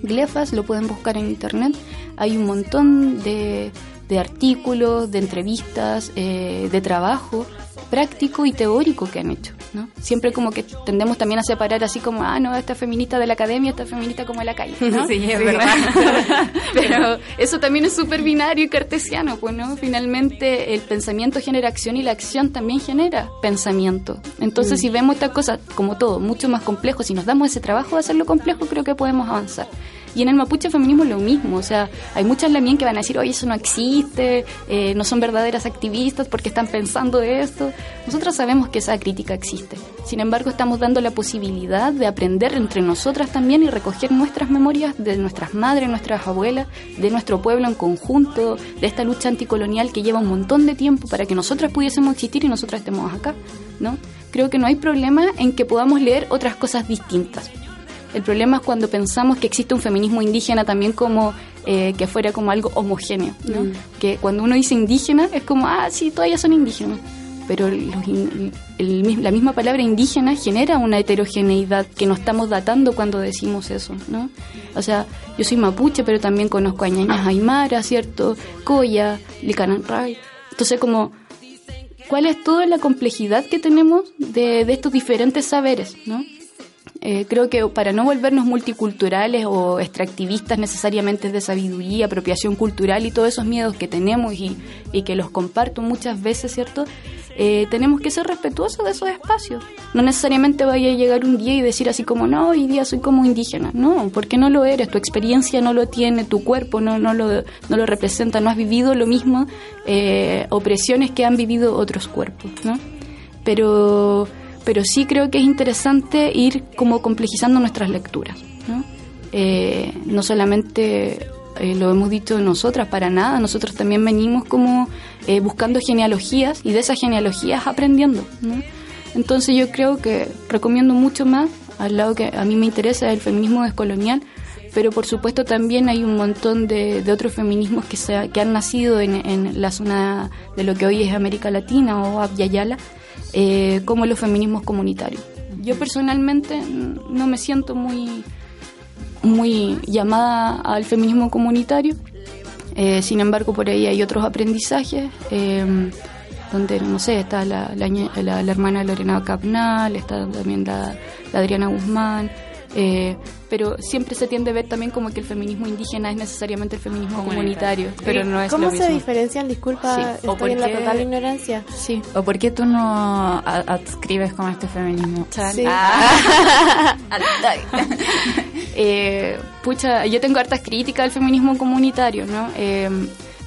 Glefas lo pueden buscar en internet. Hay un montón de, de artículos, de entrevistas, eh, de trabajo práctico y teórico que han hecho. ¿no? Siempre como que tendemos también a separar así como, ah, no, esta feminista de la academia, esta feminista como de la calle. ¿no? [LAUGHS] Sí, es verdad. [LAUGHS] Pero eso también es súper binario y cartesiano, pues, ¿no? Finalmente el pensamiento genera acción y la acción también genera pensamiento. Entonces, Mm. si vemos esta cosa como todo, mucho más complejo, si nos damos ese trabajo de hacerlo complejo, creo que podemos avanzar. Y en el mapuche feminismo lo mismo, o sea, hay muchas lamien que van a decir, oye, eso no existe, eh, no son verdaderas activistas porque están pensando esto. Nosotros sabemos que esa crítica existe. Sin embargo, estamos dando la posibilidad de aprender entre nosotras también y recoger nuestras memorias de nuestras madres, nuestras abuelas, de nuestro pueblo en conjunto, de esta lucha anticolonial que lleva un montón de tiempo para que nosotras pudiésemos existir y nosotras estemos acá, ¿no? Creo que no hay problema en que podamos leer otras cosas distintas. El problema es cuando pensamos que existe un feminismo indígena también como eh, que fuera como algo homogéneo, ¿no? Mm. Que cuando uno dice indígena es como, ah, sí, todavía son indígenas. Pero los in- el mis- la misma palabra indígena genera una heterogeneidad que no estamos datando cuando decimos eso, ¿no? O sea, yo soy mapuche, pero también conozco a ñañas aymara, ¿cierto? Coya, Licananray. Entonces, como, ¿cuál es toda la complejidad que tenemos de, de estos diferentes saberes, ¿no? Eh, creo que para no volvernos multiculturales o extractivistas necesariamente de sabiduría, apropiación cultural y todos esos miedos que tenemos y, y que los comparto muchas veces, ¿cierto? Eh, tenemos que ser respetuosos de esos espacios. No necesariamente vaya a llegar un día y decir así como, no, hoy día soy como indígena. No, porque no lo eres, tu experiencia no lo tiene, tu cuerpo no, no, lo, no lo representa, no has vivido lo mismo, eh, opresiones que han vivido otros cuerpos, ¿no? Pero pero sí creo que es interesante ir como complejizando nuestras lecturas. No, Eh, no solamente eh, lo hemos dicho nosotras, para nada, nosotros también venimos como eh, buscando genealogías y de esas genealogías aprendiendo. Entonces yo creo que recomiendo mucho más, al lado que a mí me interesa, el feminismo descolonial, pero por supuesto también hay un montón de, de otros feminismos que, se, que han nacido en, en la zona de lo que hoy es América Latina o Abya eh, como los feminismos comunitarios. Yo personalmente no me siento muy, muy llamada al feminismo comunitario, eh, sin embargo por ahí hay otros aprendizajes, eh, donde, no sé, está la, la, la- la hermana Lorena Capnal, está también la Adriana Guzmán, eh, pero siempre se tiende a ver también como que el feminismo indígena es necesariamente el feminismo comunitario, pero no es ¿Cómo lo se mismo. diferencian? Disculpa, Sí. ¿O estoy por en la total ignorancia. Sí. ¿O por qué tú no adscribes con este feminismo? Sí. Ah. [LAUGHS] eh, pucha, yo tengo hartas críticas al feminismo comunitario, ¿no? Eh,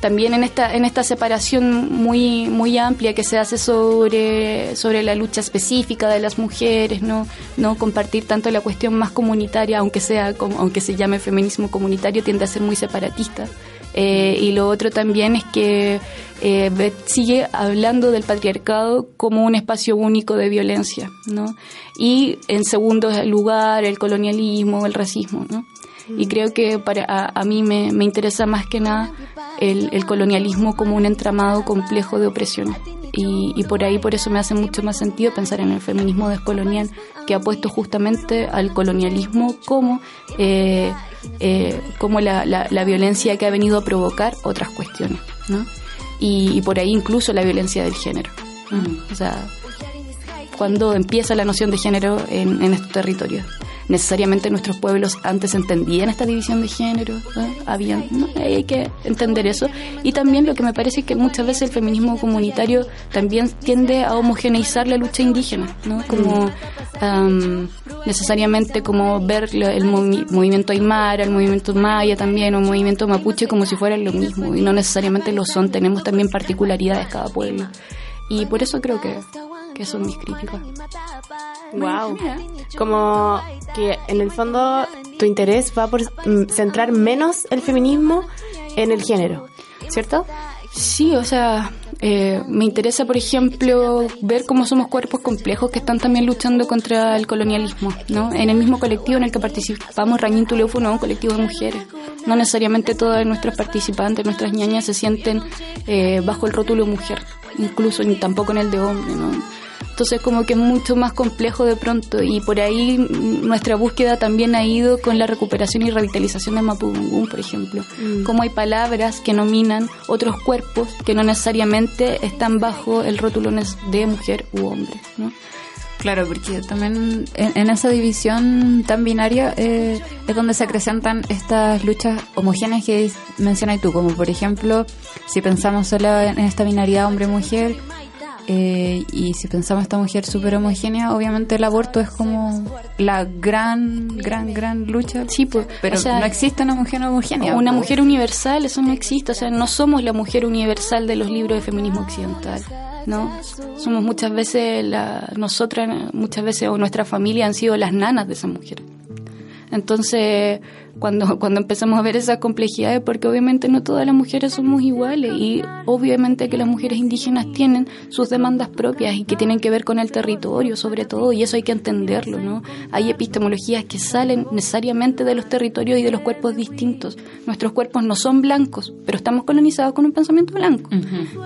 también en esta en esta separación muy muy amplia que se hace sobre sobre la lucha específica de las mujeres, no no compartir tanto la cuestión más comunitaria, aunque sea aunque se llame feminismo comunitario, tiende a ser muy separatista. Eh, y lo otro también es que eh, sigue hablando del patriarcado como un espacio único de violencia, ¿no? Y en segundo lugar el colonialismo, el racismo, ¿no? Y creo que para a, a mí me, me interesa más que nada el, el colonialismo como un entramado complejo de opresiones. Y, y por ahí, por eso me hace mucho más sentido pensar en el feminismo descolonial, que ha puesto justamente al colonialismo como, eh, eh, como la, la, la violencia que ha venido a provocar otras cuestiones, ¿no? Y, y por ahí incluso la violencia del género. O sea, cuando empieza la noción de género en, en estos territorios. Necesariamente nuestros pueblos antes entendían esta división de género, habían, ¿no? hay que entender eso. Y también lo que me parece es que muchas veces el feminismo comunitario también tiende a homogeneizar la lucha indígena, ¿no? como am, necesariamente como ver el movi- movimiento aymara, el movimiento maya también, o el movimiento mapuche como si fueran lo mismo, y no necesariamente lo son, tenemos también particularidades cada pueblo. Y por eso creo que, que son mis críticas. Wow. Como que en el fondo tu interés va por mm, centrar menos el feminismo en el género, ¿cierto? Sí, o sea, eh, me interesa, por ejemplo, ver cómo somos cuerpos complejos que están también luchando contra el colonialismo, ¿no? En el mismo colectivo en el que participamos, Rañín Tuleufu no es un colectivo de mujeres. No necesariamente todas nuestras participantes, nuestras ñañas se sienten eh, bajo el rótulo mujer, incluso ni tampoco en el de hombre, ¿no? Entonces como que es mucho más complejo de pronto y por ahí nuestra búsqueda también ha ido con la recuperación y revitalización de Mapudungun, por ejemplo. Mm. Como hay palabras que nominan otros cuerpos que no necesariamente están bajo el rótulo de mujer u hombre, ¿no? Claro, porque también en, en esa división tan binaria eh, es donde se acrecentan estas luchas homogéneas que mencionas tú, como por ejemplo, si pensamos solo en esta binaridad hombre-mujer, eh, y si pensamos esta mujer súper homogénea, obviamente el aborto es como la gran, gran, gran lucha. Sí, pues, pero o sea, no existe una mujer homogénea. Una mujer universal, eso no existe. O sea, no somos la mujer universal de los libros de feminismo occidental. ¿no? Somos muchas veces, la, nosotras, muchas veces, o nuestra familia han sido las nanas de esas mujeres. Entonces, cuando, cuando empezamos a ver esas complejidades, porque obviamente no todas las mujeres somos iguales y obviamente que las mujeres indígenas tienen sus demandas propias y que tienen que ver con el territorio sobre todo y eso hay que entenderlo, ¿no? Hay epistemologías que salen necesariamente de los territorios y de los cuerpos distintos. Nuestros cuerpos no son blancos, pero estamos colonizados con un pensamiento blanco,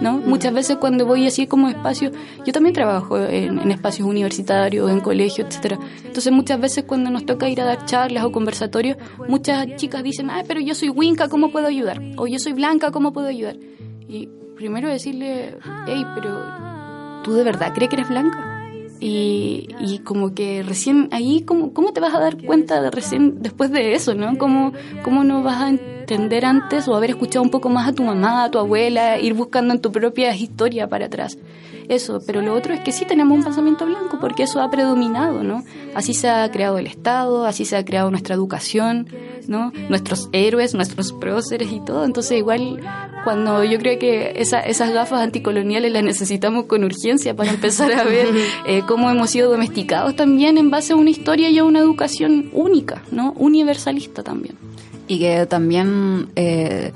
¿no? Muchas veces cuando voy así como espacio, yo también trabajo en, en espacios universitarios, en colegios, etcétera. Entonces muchas veces cuando nos toca ir a dar charlas o conversatorios, muchas chicas dicen, ay, pero yo soy winca, ¿cómo puedo ayudar? O yo soy blanca, ¿cómo puedo ayudar? Y primero decirle, hey, pero ¿tú de verdad crees que eres blanca? Y, y como que recién ahí, ¿cómo, ¿cómo te vas a dar cuenta de recién después de eso, no? ¿Cómo, ¿Cómo no vas a entender antes o haber escuchado un poco más a tu mamá, a tu abuela, ir buscando en tu propia historia para atrás? Eso, pero lo otro es que sí tenemos un pensamiento blanco porque eso ha predominado, ¿no? Así se ha creado el Estado, así se ha creado nuestra educación, ¿no? Nuestros héroes, nuestros próceres y todo. Entonces igual cuando yo creo que esa, esas gafas anticoloniales las necesitamos con urgencia para empezar a ver [LAUGHS] eh, cómo hemos sido domesticados también en base a una historia y a una educación única, ¿no? Universalista también. Y que también eh,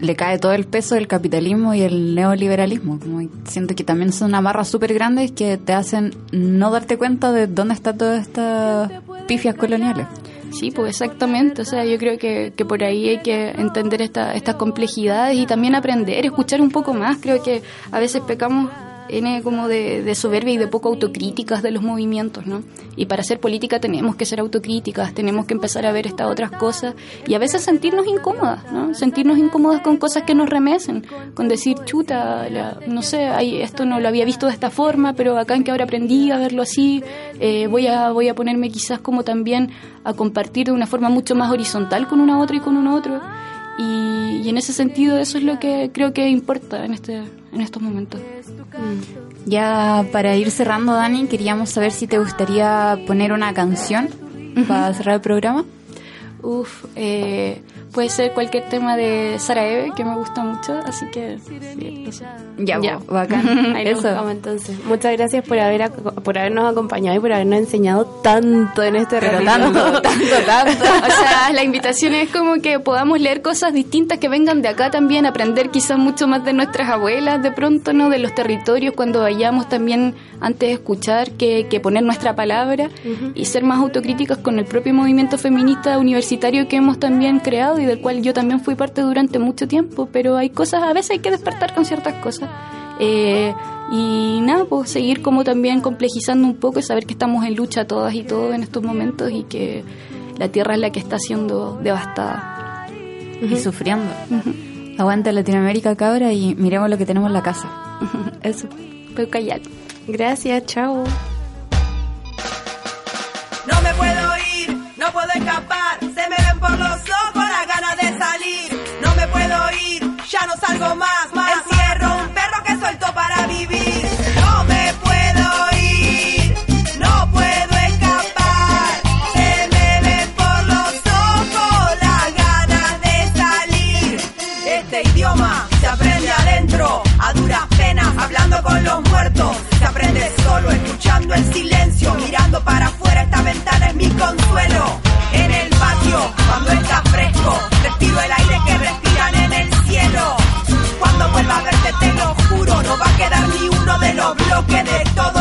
le cae todo el peso del capitalismo y el neoliberalismo. Como siento que también son amarras súper grandes que te hacen no darte cuenta de dónde está todas estas pifias coloniales. Sí, pues exactamente. O sea, yo creo que, que por ahí hay que entender esta, estas complejidades y también aprender, escuchar un poco más. Creo que a veces pecamos en como de, soberbia y de poco autocríticas de los movimientos, ¿no? Y para hacer política tenemos que ser autocríticas, tenemos que empezar a ver estas otras cosas y a veces sentirnos incómodas, ¿no? Sentirnos incómodas con cosas que nos remesen, con decir, chuta, la- no sé, esto no lo había visto de esta forma, pero acá en que ahora aprendí a verlo así, eh, voy, a, voy a ponerme quizás como también a compartir de una forma mucho más horizontal con una otra y con un otro. Y, y en ese sentido eso es lo que creo que importa en, este, en estos momentos. Ya para ir cerrando, Dani, queríamos saber si te gustaría poner una canción para cerrar el programa. Uf, eh, puede ser cualquier tema de Sara Eve, que me gusta mucho, así que sí, eso. Ya, Ya. bo, bacán. [LAUGHS] Ahí Eso. buscamos entonces. Muchas gracias por haber por habernos acompañado y por habernos enseñado tanto en este Pero ratito. tanto, [LAUGHS] tanto, tanto. O sea, la invitación es como que podamos leer cosas distintas que vengan de acá también, aprender quizás mucho más de nuestras abuelas de pronto, ¿no? De los territorios cuando vayamos también antes de escuchar que, que poner nuestra palabra y ser más autocríticas con el propio movimiento feminista universitario que hemos también creado y del cual yo también fui parte durante mucho tiempo, pero hay cosas, a veces hay que despertar con ciertas cosas. Eh, y nada, pues seguir como también complejizando un poco y saber que estamos en lucha todas y todos en estos momentos y que la tierra es la que está siendo devastada. Y sufriendo. Aguanta Latinoamérica, cabra, y miremos lo que tenemos en la casa. Uh [LAUGHS] -huh. Eso. Pero callar. Gracias, chao. No me puedo ir, no puedo escapar, se me ven por los ojos. ya no salgo más, más. Encierro un perro que suelto para vivir. No me puedo ir, no puedo escapar. Se me ven por los ojos las ganas de salir. Este idioma se aprende adentro, a duras penas, hablando con los muertos. Se aprende solo, escuchando el silencio, mirando para afuera. Esta ventana es mi consuelo. En el patio, cuando está fresco, respiro el aire cuando vuelva a verte te lo juro, no va a quedar ni uno de los bloques de todo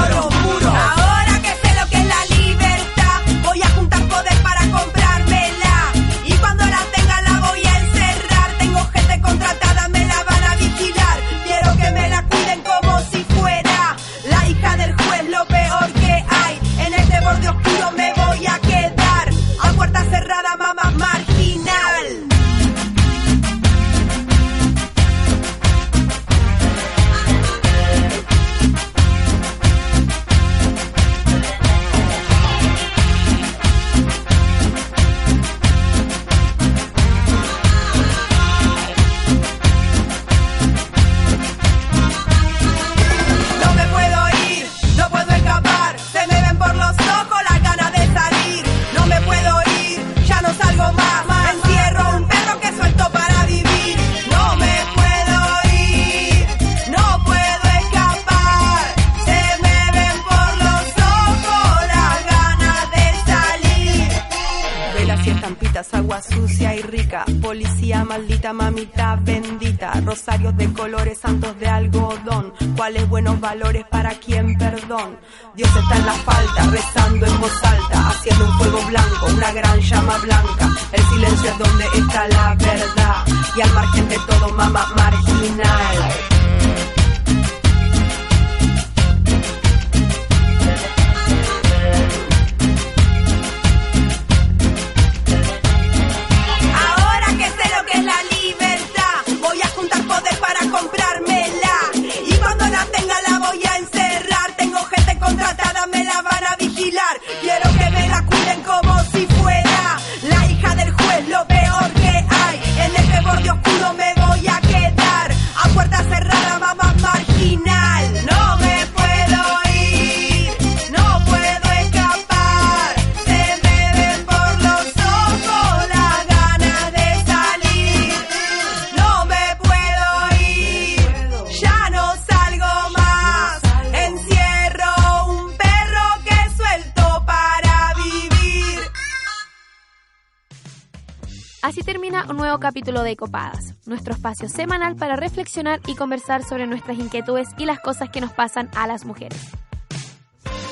de Copadas, nuestro espacio semanal para reflexionar y conversar sobre nuestras inquietudes y las cosas que nos pasan a las mujeres.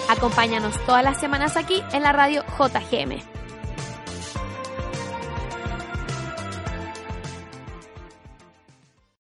Acompáñanos todas las semanas aquí en la radio JGM.